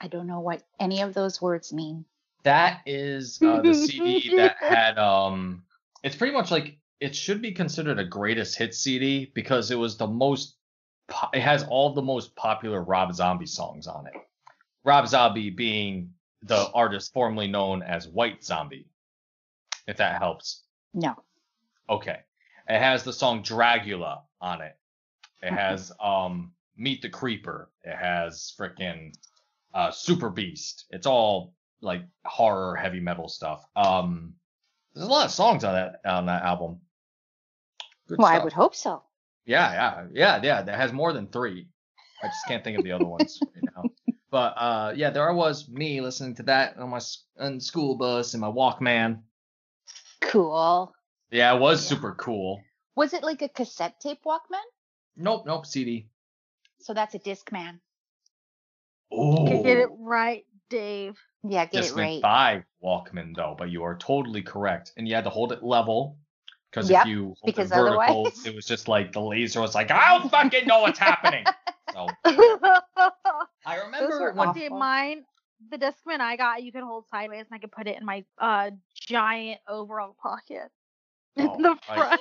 i don't know what any of those words mean That is uh, the CD that [LAUGHS] had um. It's pretty much like it should be considered a greatest hit CD because it was the most. It has all the most popular Rob Zombie songs on it. Rob Zombie being the artist formerly known as White Zombie. If that helps. no Okay. It has the song Dragula on it. It has um Meet the Creeper. It has frickin' uh Super Beast. It's all like horror heavy metal stuff. Um there's a lot of songs on that on that album. Good well i would hope so Yeah, yeah, yeah, yeah. That has more than three. I just can't think of the other ones [LAUGHS] right now. But uh, yeah, there I was, me listening to that on my on school bus and my Walkman. cool Yeah, it was Yeah. super cool. Was it like a cassette tape Walkman? Nope, nope, CD. So that's a Discman. Oh, Get it right, Dave. Yeah, get just it went right. by Walkman though, but you are totally correct, and you had to hold it level because Yep, if you hold because it vertical, otherwise- it was just like the laser was like, I don't fucking know what's happening. [LAUGHS] So I remember were when awful. Mine, the Discman I got, you can hold sideways, and I could put it in my uh giant overall pocket Oh, in the I- front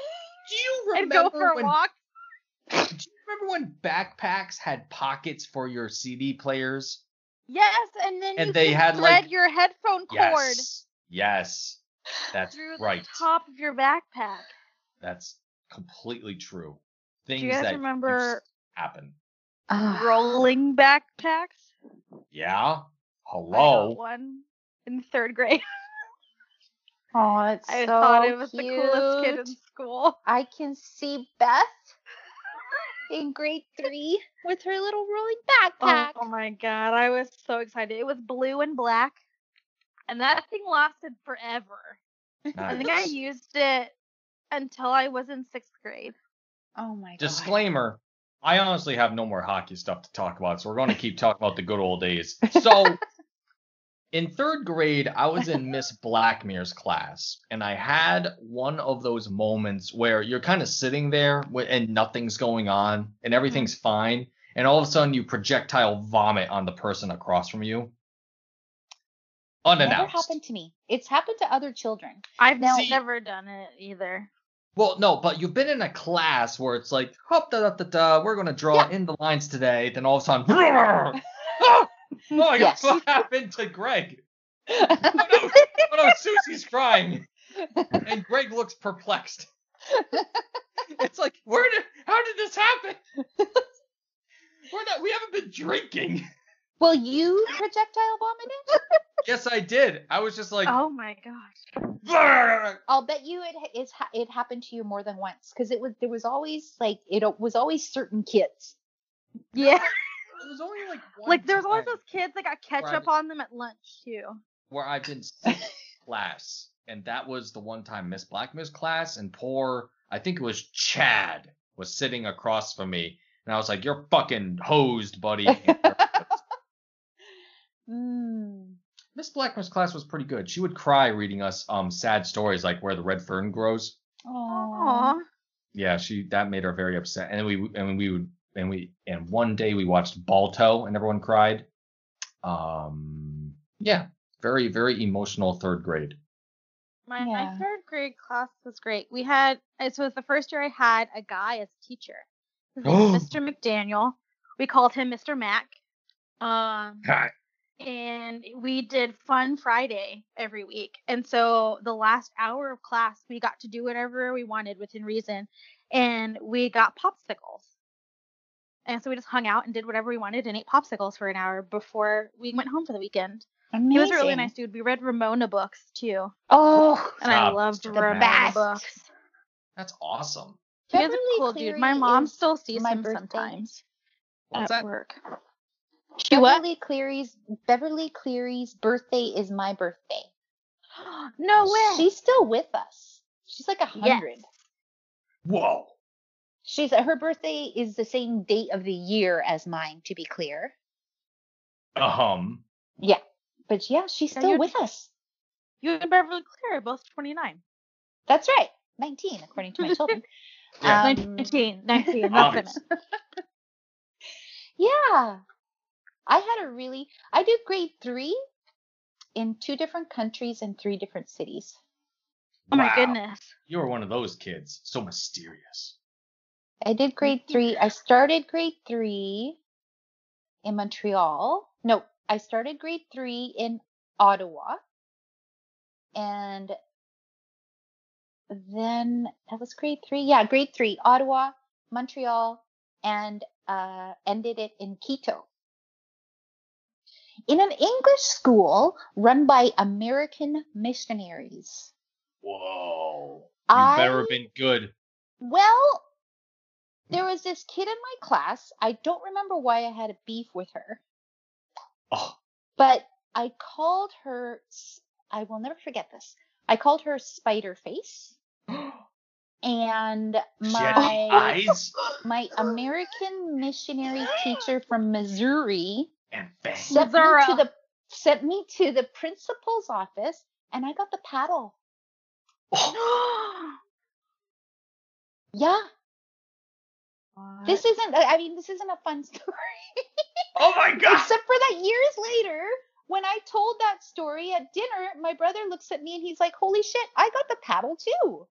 do you [LAUGHS] and go remember for a when walk. [LAUGHS] Do you remember when backpacks had pockets for your CD players? Yes, and then And you they could had, thread like- your headphone cord Yes. Yes. That's through right. the top of your backpack. That's completely true. Things you guys that remember- happen. Ah, Rolling backpacks. Yeah. I got Hello. one in third grade. [LAUGHS] oh, it's I so thought it was cute. the coolest kid in school. I can see Beth in grade three with her little rolling backpack. Oh, my god, I was so excited. It was blue and black, and that thing lasted forever. I think I used it until I was in sixth grade. Oh my god. Disclaimer. I honestly have no more hockey stuff to talk about, so we're going to keep talking about the good old days. So, [LAUGHS] in third grade, I was in Miss Blackmere's class, and I had one of those moments where you're kind of sitting there and nothing's going on and mm-hmm. everything's fine, and all of a sudden you projectile vomit on the person across from you. Never happened to me. It's happened to other children. I've Now- never done it either. Well, no, but you've been in a class where it's like, hop da da da da, we're gonna draw Yeah. in the lines today. Then all of a sudden, [LAUGHS] [LAUGHS] oh my Yes. god, what happened to Greg? Oh no, oh no, Susie's crying, and Greg looks perplexed. [LAUGHS] it's like, where did, how did this happen? We're not, we haven't been drinking. Well, you projectile vomited? [LAUGHS] Yes, I did. I was just like, Oh my gosh. I'll bet you it it's it happened to you more than once because it was there was always like it was always certain kids. Yeah. it was only like one Like there's always those kids that got Right. ketchup on them at lunch too. where I've [LAUGHS] been class, and that was the one time Miss Blackman's class, and poor, I think it was Chad, was sitting across from me, and I was like, "You're fucking hosed, buddy." [LAUGHS] Mm. Miss Blackman's class was pretty good. She would cry reading us um sad stories like where the red fern grows. Aw. Aw. Yeah, she that made her very upset, and we and we would and we and one day we watched Balto, and everyone cried. Um, yeah, very very emotional third grade. My, Yeah. my third grade class was great. We had it was the first year I had a guy as a teacher. His name was [GASPS] Mr. McDaniel. We called him Mr. Mac. Um, and we did Fun Friday every week. And so the last hour of class, we got to do whatever we wanted within reason. And we got popsicles. And so we just hung out and did whatever we wanted and ate popsicles for an hour before we went home for the weekend. Amazing. He was a really nice dude. We read Ramona books too. Oh, And I loved Ramona Best. books. That's awesome. He is a Beverly cool dude. My mom still sees him birthday. sometimes What's at that? work. She what? Beverly Cleary's Beverly Cleary's birthday is my birthday. [GASPS] no way. She's still with us. She's like a Yes. hundred. Whoa. She's her birthday is the same date of the year as mine, to be clear. Um. Yeah, but yeah, she's still with us. you and Beverly Cleary are both 29. That's right, nineteen according to my children. [LAUGHS] Yeah. Um, 19, 19. Obvious. [LAUGHS] That's it. [LAUGHS] Yeah. I had a really I did grade 3 in two different countries and three different cities. Oh my Wow. goodness. You were one of those kids. So mysterious. I did grade 3. I started grade 3 in Montreal. No, I started grade 3 in Ottawa. And then that was grade 3. Yeah, grade 3, Ottawa, Montreal, and uh ended it in Quito. In an English school run by American missionaries. Whoa. You I better have been good. Well, there was this kid in my class. I don't remember why I had a beef with her, Oh, but I called her. I will never forget this. I called her Spider Face, [GASPS] and my my American missionary teacher from Missouri and fangs. sent me to the sent me to the principal's office, and I got the paddle. Oh, [GASPS] Yeah, this isn't. I mean, this isn't a fun [LAUGHS] story. oh my god. Except for that years later, when I told that story at dinner, my brother looks at me and he's like, "Holy shit, I got the paddle too."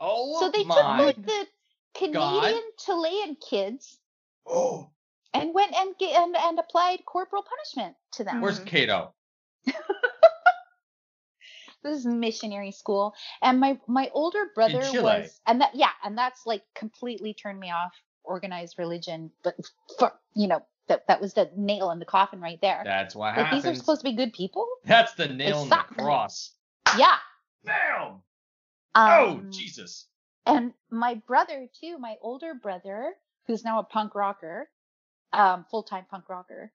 Oh so they my. took like the Canadian Chilean kids oh. And went and, and and applied corporal punishment to them. Where's Cato? [LAUGHS] This is missionary school, and my my older brother was, and that yeah, and that's like completely turned me off organized religion. But for you know that that was the nail in the coffin right there. That's why like these are supposed to be good people. That's the nail in the suck. cross. Yeah. Bam. oh Um, Jesus. and my brother too my older brother who's now a punk rocker um full-time punk rocker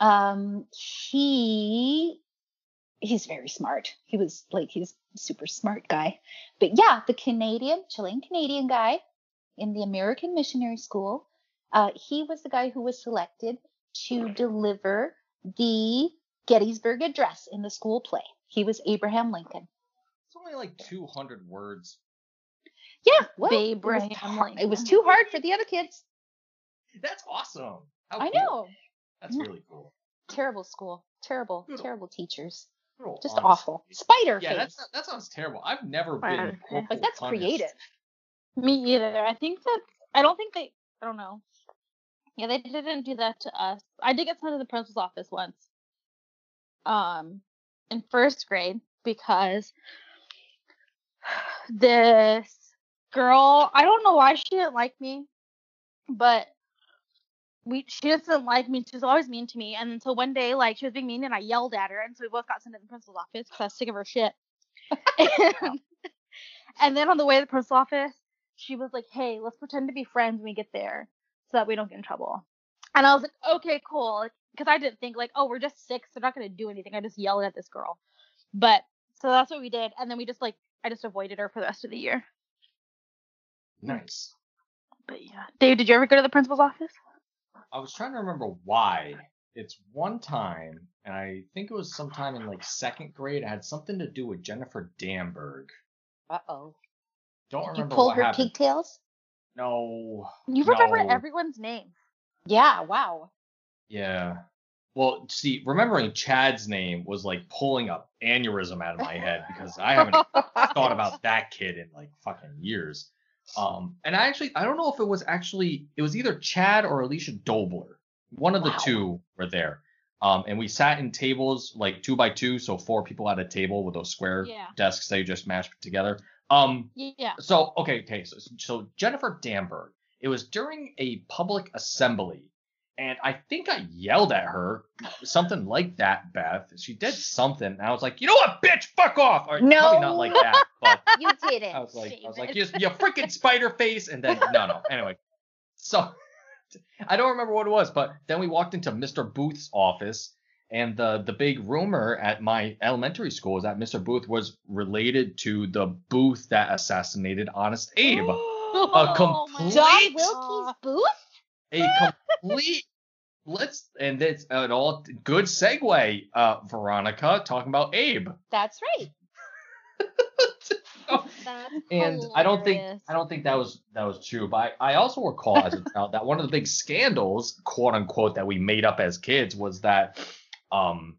um he he's very smart. He was like he's a super smart guy. But yeah, the Canadian, Chilean Canadian guy in the American Missionary School, uh, he was the guy who was selected to deliver the Gettysburg Address in the school play. He was Abraham Lincoln. It's only like 200 words. Yeah, well, it was, Abraham it was too hard for the other kids. That's awesome. How I cool. know. That's really cool. Terrible school. Terrible, Good. terrible teachers. Good Just awful. Spider Yeah, face. that's that sounds terrible. I've never been like that's creative. Me either. I think that I don't think they. I don't know. Yeah, they didn't do that to us. I did get sent to the principal's office once. Um, in first grade because [SIGHS] this girl. I don't know why she didn't like me, but we she just didn't like me. She's always mean to me. And until one day, like she was being mean, and I yelled at her, and so we both got sent to the principal's office because I was sick of her shit. and, [LAUGHS] [LAUGHS] and then on the way to the principal's office, she was like, "Hey, let's pretend to be friends when we get there, so that we don't get in trouble." And I was like, "Okay, cool," because I didn't think like, "Oh, we're just six; they're not gonna do anything." I just yelled at this girl, but so that's what we did, and then we just like, I just avoided her for the rest of the year. Nice. But yeah, Dave, did you ever go to the principal's office? I was trying to remember why. It's one time, and I think it was sometime in like second grade. It had something to do with Jennifer Damberg. Uh oh. Don't You remember pull what her happened. pigtails? No. You remember No. everyone's name. Yeah. Wow. Yeah. Well, see, remembering Chad's name was like pulling a aneurysm out of my head because I haven't thought about [LAUGHS] that kid in like fucking years. Um, and I actually, I don't know if it was actually, it was either Chad or Alicia Dobler. One of the two were there. Um, and we sat in tables like two by two, so four people at a table with those square Yeah. desks they just mashed together. Um, Yeah. so okay, okay. So, so Jennifer Damberg. It was during a public assembly, and I think I yelled at her something like that. Beth, she did something, and I was like, you know what, bitch, fuck off. Or No. probably not like that, [LAUGHS] but You did it. I was like, I was like, you, you freaking spider face, and then no, no. Anyway, so [LAUGHS] I don't remember what it was, but then we walked into Mr. Booth's office, and the the big rumor at my elementary school is that Mr. Booth was related to the Booth that assassinated Honest Abe. [GASPS] Oh complete- John. Wilkes Booth? A complete. Let's and it's an all good segue, uh, Veronica, talking about Abe. That's right. [LAUGHS] That's and I don't think. I don't think that was that was true. But I, I also recall as a child that one of the big scandals, quote unquote, that we made up as kids was that um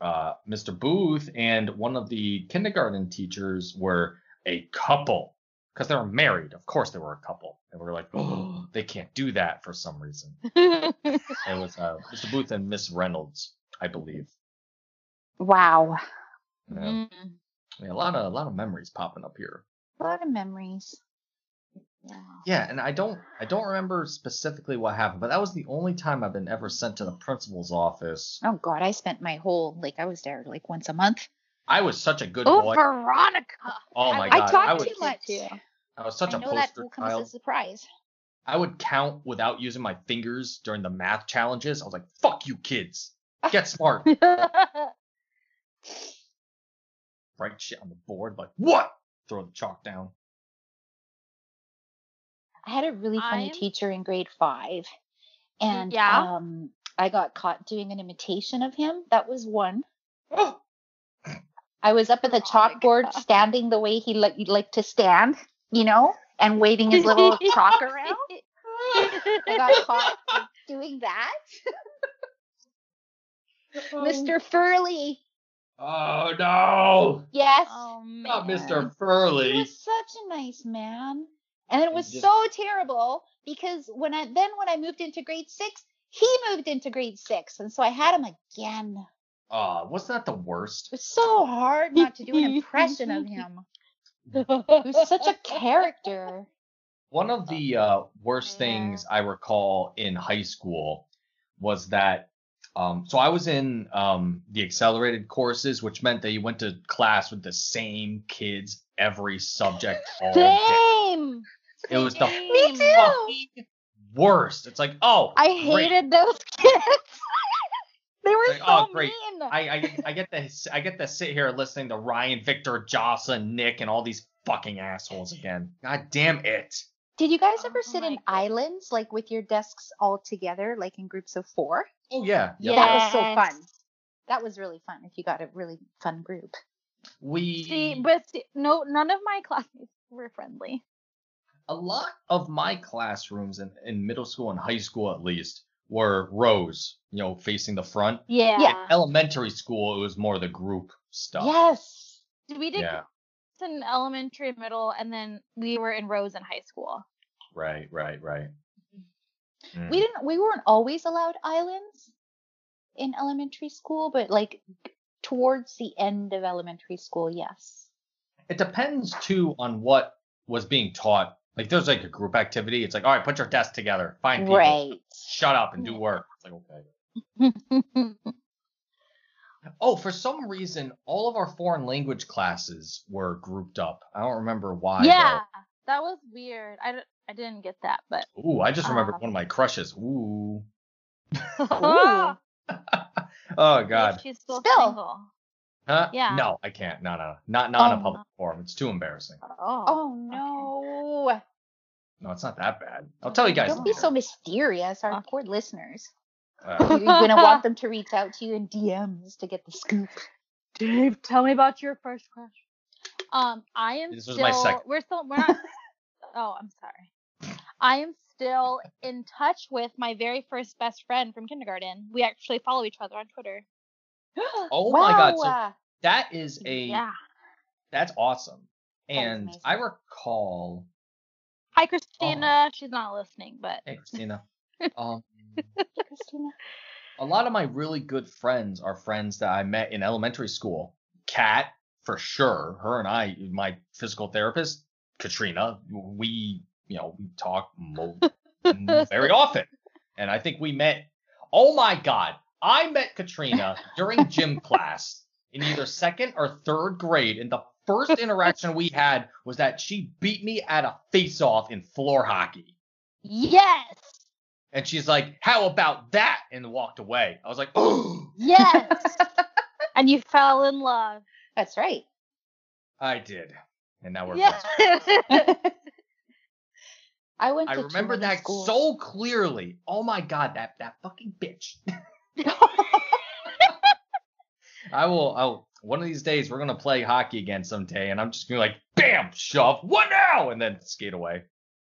uh Mr. Booth and one of the kindergarten teachers were a couple because they were married. Of course they were a couple. And we were like, oh, they can't do that for some reason. [LAUGHS] It was uh, Mr. Booth and Miss Reynolds, I believe. Wow. Yeah. Mm. Yeah, a lot of a lot of memories popping up here. A lot of memories. Yeah. Yeah, and I don't I don't remember specifically what happened, but that was the only time I've been ever sent to the principal's office. Oh God, I spent my whole like I was there like once a month. I was such a good Oh, boy. Veronica. Oh my I god, talk I was too much. I was such I a know that poster will come as a surprise. I would count without using my fingers during the math challenges. I was like, "Fuck you, kids, get smart." [LAUGHS] Write shit on the board, like what? Throw the chalk down. I had a really funny I'm- teacher in grade five, and Yeah? um, I got caught doing an imitation of him. That was one. Oh, I was up at the oh chalkboard, Veronica. standing the way he like liked to stand, you know, and waving his little [LAUGHS] chalk around. I got [LAUGHS] caught doing that. Oh. Mr. Furley. oh no, Yes. Oh man. not Mr. Furley. He Furley. was such a nice man. And it was just- so terrible because when I then when I moved into grade six, he moved into grade six. And so I had him again. Oh, wasn't that the worst? It's so hard not to do an impression of [LAUGHS] him. He was such a character. One of the uh, worst Yeah. things I recall in high school was that. Um, so I was in um, the accelerated courses, which meant that you went to class with the same kids every subject [LAUGHS] all day. It was the Me too. worst. It's like, oh, I great. hated those [LAUGHS] kids. they were Like, so oh, great. mean. I, I I get to I get to sit here listening to Ryan, Victor, Jocelyn, Nick, and all these fucking assholes again. God damn it. Did you guys oh ever Oh sit in God. islands, like with your desks all together, like in groups of four? Oh yeah. Yep. That was so fun. That was really fun if you got a really fun group. We See, but see, no, none of my [LAUGHS] classmates were friendly. a lot of my classrooms in, in middle school and high school at least were rows, you know, facing the front. Yeah. Yeah. Elementary school, it was more the group stuff. Yes. Did we did Yeah. class in elementary, middle, and then we were in rows in high school. Right, right, right. Mm. We didn't we weren't always allowed islands in elementary school, but like towards the end of elementary school, yes. It depends too on what was being taught. Like there's like a group activity. It's like, all right, put your desk together, find people, Right. shut up and do work. It's like okay. [LAUGHS] Oh, for some reason, all of our foreign language classes were grouped up. I don't remember why. though. yeah, that was weird. I, d- I didn't get that, but Ooh, I just remembered Uh. one of my crushes. Ooh. [LAUGHS] Ooh. [LAUGHS] Oh God. she's still Spill. single. Huh? Yeah. No, I can't. No, no, no. Not not in Oh. a public forum. It's too embarrassing. Oh, Oh no. No, it's not that bad. I'll tell you guys. Don't be so mysterious, our Okay. poor listeners. Uh, You're gonna want [LAUGHS] them to reach out to you in DMs to get the scoop. Dave, tell me about your first crush. Um, I am This was still. my second. We're still. We're not. [LAUGHS] oh, I'm sorry. I am still in touch with my very first best friend from kindergarten. We actually follow each other on Twitter. [GASPS] oh my God. So that is a Yeah. that's awesome. And amazing. I recall. Hi, Christina. She's not listening, but Hey, Christina. [LAUGHS] um, Christina. a lot of my really good friends are friends that I met in elementary school. Kat, for sure. Her and I, my physical therapist, Katrina, we, you know, we talk mo- [LAUGHS] very often. And I think we met, oh my God, I met Katrina during gym [LAUGHS] class in either second or third grade. And the first interaction we had was that she beat me at a face off in floor hockey. yes, And she's like, how about that? And walked away. I was like, oh, [GASPS] yes. [LAUGHS] and you fell in love. That's right. I did. And now we're Yeah. friends. [LAUGHS] I went I to remember that schools. so clearly. Oh my god, that that fucking bitch. I will I'll one of these days we're gonna play hockey again someday and I'm just gonna be like bam, shove, what now? And then skate away.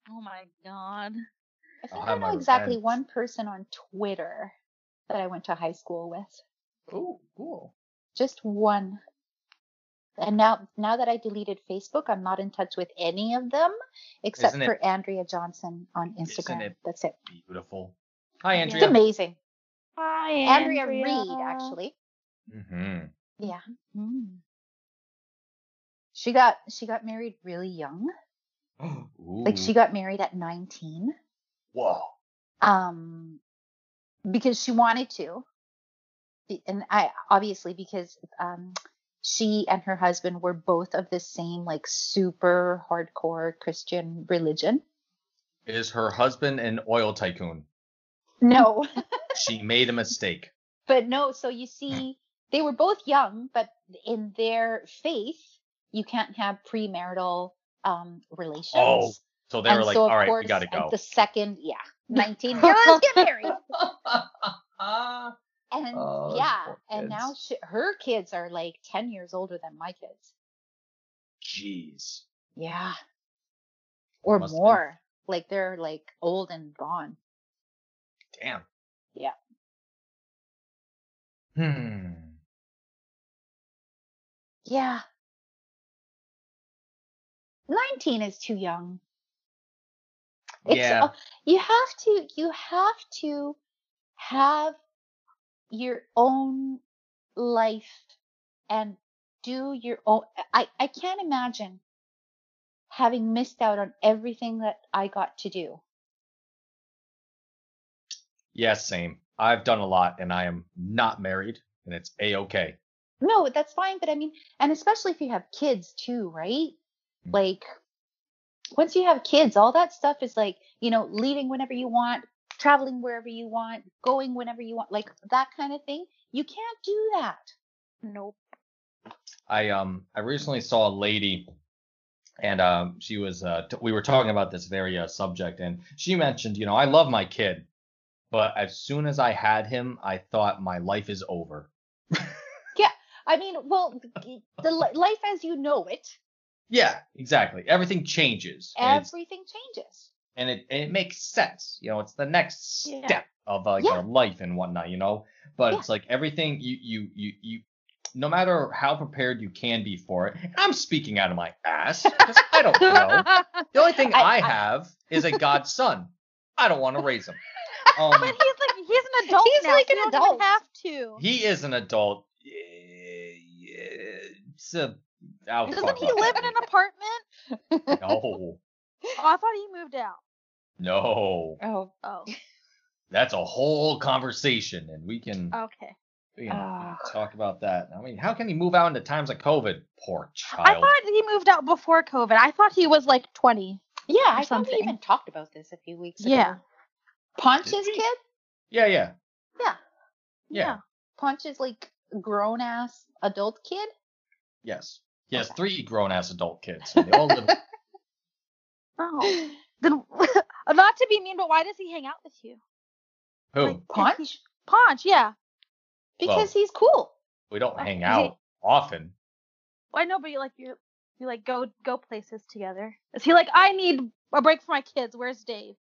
oh my god. I I'll think I know exactly revenge. one person on Twitter that I went to high school with. Oh, cool. Just one. And now, now that I deleted Facebook, I'm not in touch with any of them except it- for Andrea Johnson on Isn't Instagram. it That's it. Beautiful. Hi Yeah. It's amazing. Hi, Andrea, Andrea, Reed, actually. Mm-hmm. Yeah. Mm. She got she got married really young. [GASPS] Like she got married at 19. Whoa. Um because she wanted to. And I obviously because um she and her husband were both of the same like super hardcore Christian religion. Is her husband an oil tycoon? No. [LAUGHS] [LAUGHS] She made a mistake. but no, so you see they were both young, but in their faith, you can't have premarital um relations. Oh, So they and were like, so all of course, we gotta go. the second, yeah, [LAUGHS] 19, yeah, let's get married. And Oh, yeah, and now she, her kids are like 10 years older than my kids. Jeez. Yeah. Or Must be- more. Like they're like old and gone. Damn. Yeah. Hmm. Yeah. 19 is too young. It's, Yeah. uh, you have to, you have to have your own life and do your own. I, I can't imagine having missed out on everything that I got to do. Yeah, same. I've done a lot and I am not married and it's a okay. No, that's fine. But I mean, and especially if you have kids too, right? Mm. Like, once you have kids, all that stuff is like, you know, leaving whenever you want, traveling wherever you want, going whenever you want, like that kind of thing You can't do that. Nope. I um I recently saw a lady, and um she was uh t- we were talking about this very uh, subject, and she mentioned, you know, I love my kid, but as soon as I had him, I thought my life is over. Yeah, I mean, well, the life as you know it, Yeah, exactly. Everything changes, and, everything changes. and it and it makes sense. You know, it's the next Yeah. step of uh, like Yeah. our life and whatnot. You know, but Yeah. it's like everything you you you you. No matter how prepared you can be for it, I'm speaking out of my ass 'cause I don't [LAUGHS] know. The only thing I- I, I- have is a godson. I don't want to raise him. Um, but he's like he's an adult He's now. like so an you don't even adult. have to. he is an adult. Eh, It's a. I'll Doesn't he live in an apartment? No, [LAUGHS] Oh, I thought he moved out. no, Oh, Oh, that's a whole conversation, and we can, okay. we can Ah. talk about that. I mean, how can he move out into times of COVID? Poor child. I thought he moved out before COVID. I thought he was like 20. yeah, I thought we even talked about this a few weeks ago. Yeah. Ponch's Did we? kid? Yeah, yeah, Yeah. yeah. Punch is like grown ass adult kid. Yes. He has Okay. three grown ass adult kids. So they all live. [LAUGHS] Oh. Then, [LAUGHS] not to be mean, but why does he hang out with you? Who? Like- Punch? Ponch, yeah. Because he's cool. We don't hang Okay. out often. Well, I know, but you like you you like go go places together. Is he like I need a break for my kids? Where's Dave?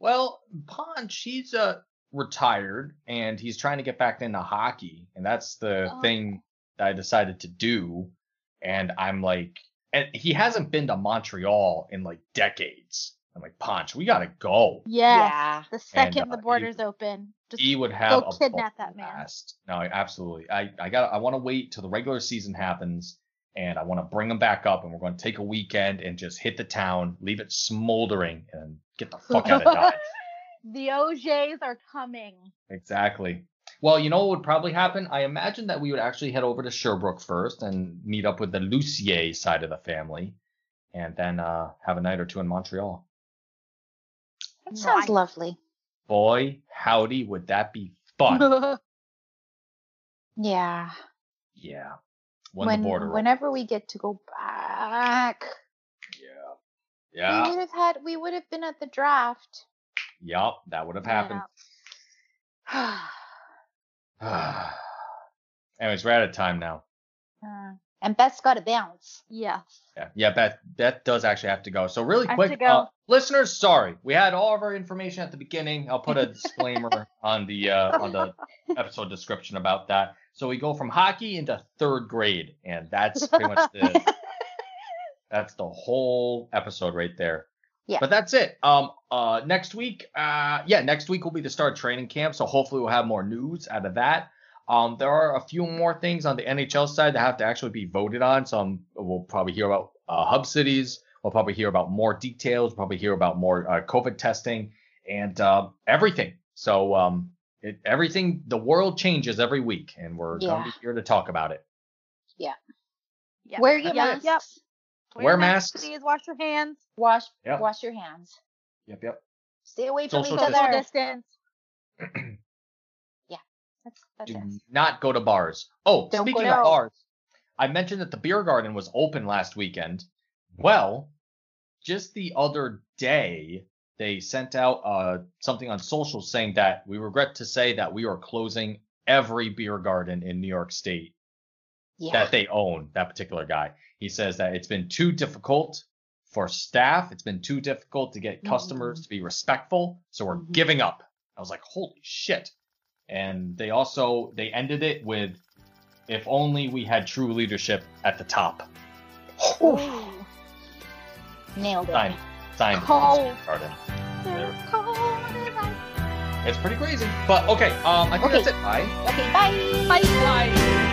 Well, Ponch, he's uh retired and he's trying to get back into hockey, and that's the Oh. thing that I decided to do. And I'm like, and he hasn't been to Montreal in like decades. I'm like, Ponch, we gotta go. Yes. Yeah. The second uh, the he- borders open, just He would have go a kidnap that man. blast. No, absolutely. I I got I want to wait till the regular season happens. And I want to bring them back up, and we're going to take a weekend and just hit the town, leave it smoldering, and get the fuck out of [LAUGHS] Dodge. the OJs are coming. Exactly. Well, you know what would probably happen? I imagine that we would actually head over to Sherbrooke first and meet up with the Lucier side of the family, and then uh, have a night or two in Montreal. That sounds Nice. lovely. Boy, howdy, would that be fun? [LAUGHS] Yeah. yeah. When, when the border. opens. whenever we get to go back, Yeah. Yeah. we Yeah. would have had we would have been at the draft. Yup. That would have happened. Uh, [SIGHS] [SIGHS] Anyways, we're out of time now. and Beth's got to bounce. Yes. Yeah, yeah, Beth, Beth does actually have to go. So really quick, go. Uh, listeners, sorry, we had all of our information at the beginning. I'll put a [LAUGHS] disclaimer on the uh, on the episode description about that. So we go from hockey into third grade, and that's pretty much the [LAUGHS] that's the whole episode right there. Yeah. But that's it. Um, uh, next week, uh, yeah, next week will be the start of training camp. So hopefully we'll have more news out of that. Um, there are a few more things on the NHL side that have to actually be voted on. So um, we'll probably hear about uh, hub cities. We'll probably hear about more details. Probably hear about more uh, COVID testing and uh, everything. So um, it, everything, the world changes every week, and we're going to be here to talk about it. Yeah. Wear your Yep, masks. yep. Wear masks. Please wash your hands. Wash Yeah. wash your hands. Yep, yep. Stay away from Social each Social other. distance. [CLEARS THROAT] Yeah. That's, that's Do it. not go to bars. Oh, Don't speaking of bars, I mentioned that the beer garden was open last weekend. Well, just the other day, they sent out uh, something on social saying that we regret to say that we are closing every beer garden in New York State Yeah. that they own, that particular guy. He says that it's been too difficult for staff, it's been too difficult to get customers to be respectful, so we're Mhm. giving up. I was like, holy shit. And they also they ended it with if only we had true leadership at the top. Nailed it. Signed, signed Cold. Garden. There's cold as ice. It's pretty crazy. But okay, um I think Okay. that's it. Bye. Okay, bye. Bye. Bye.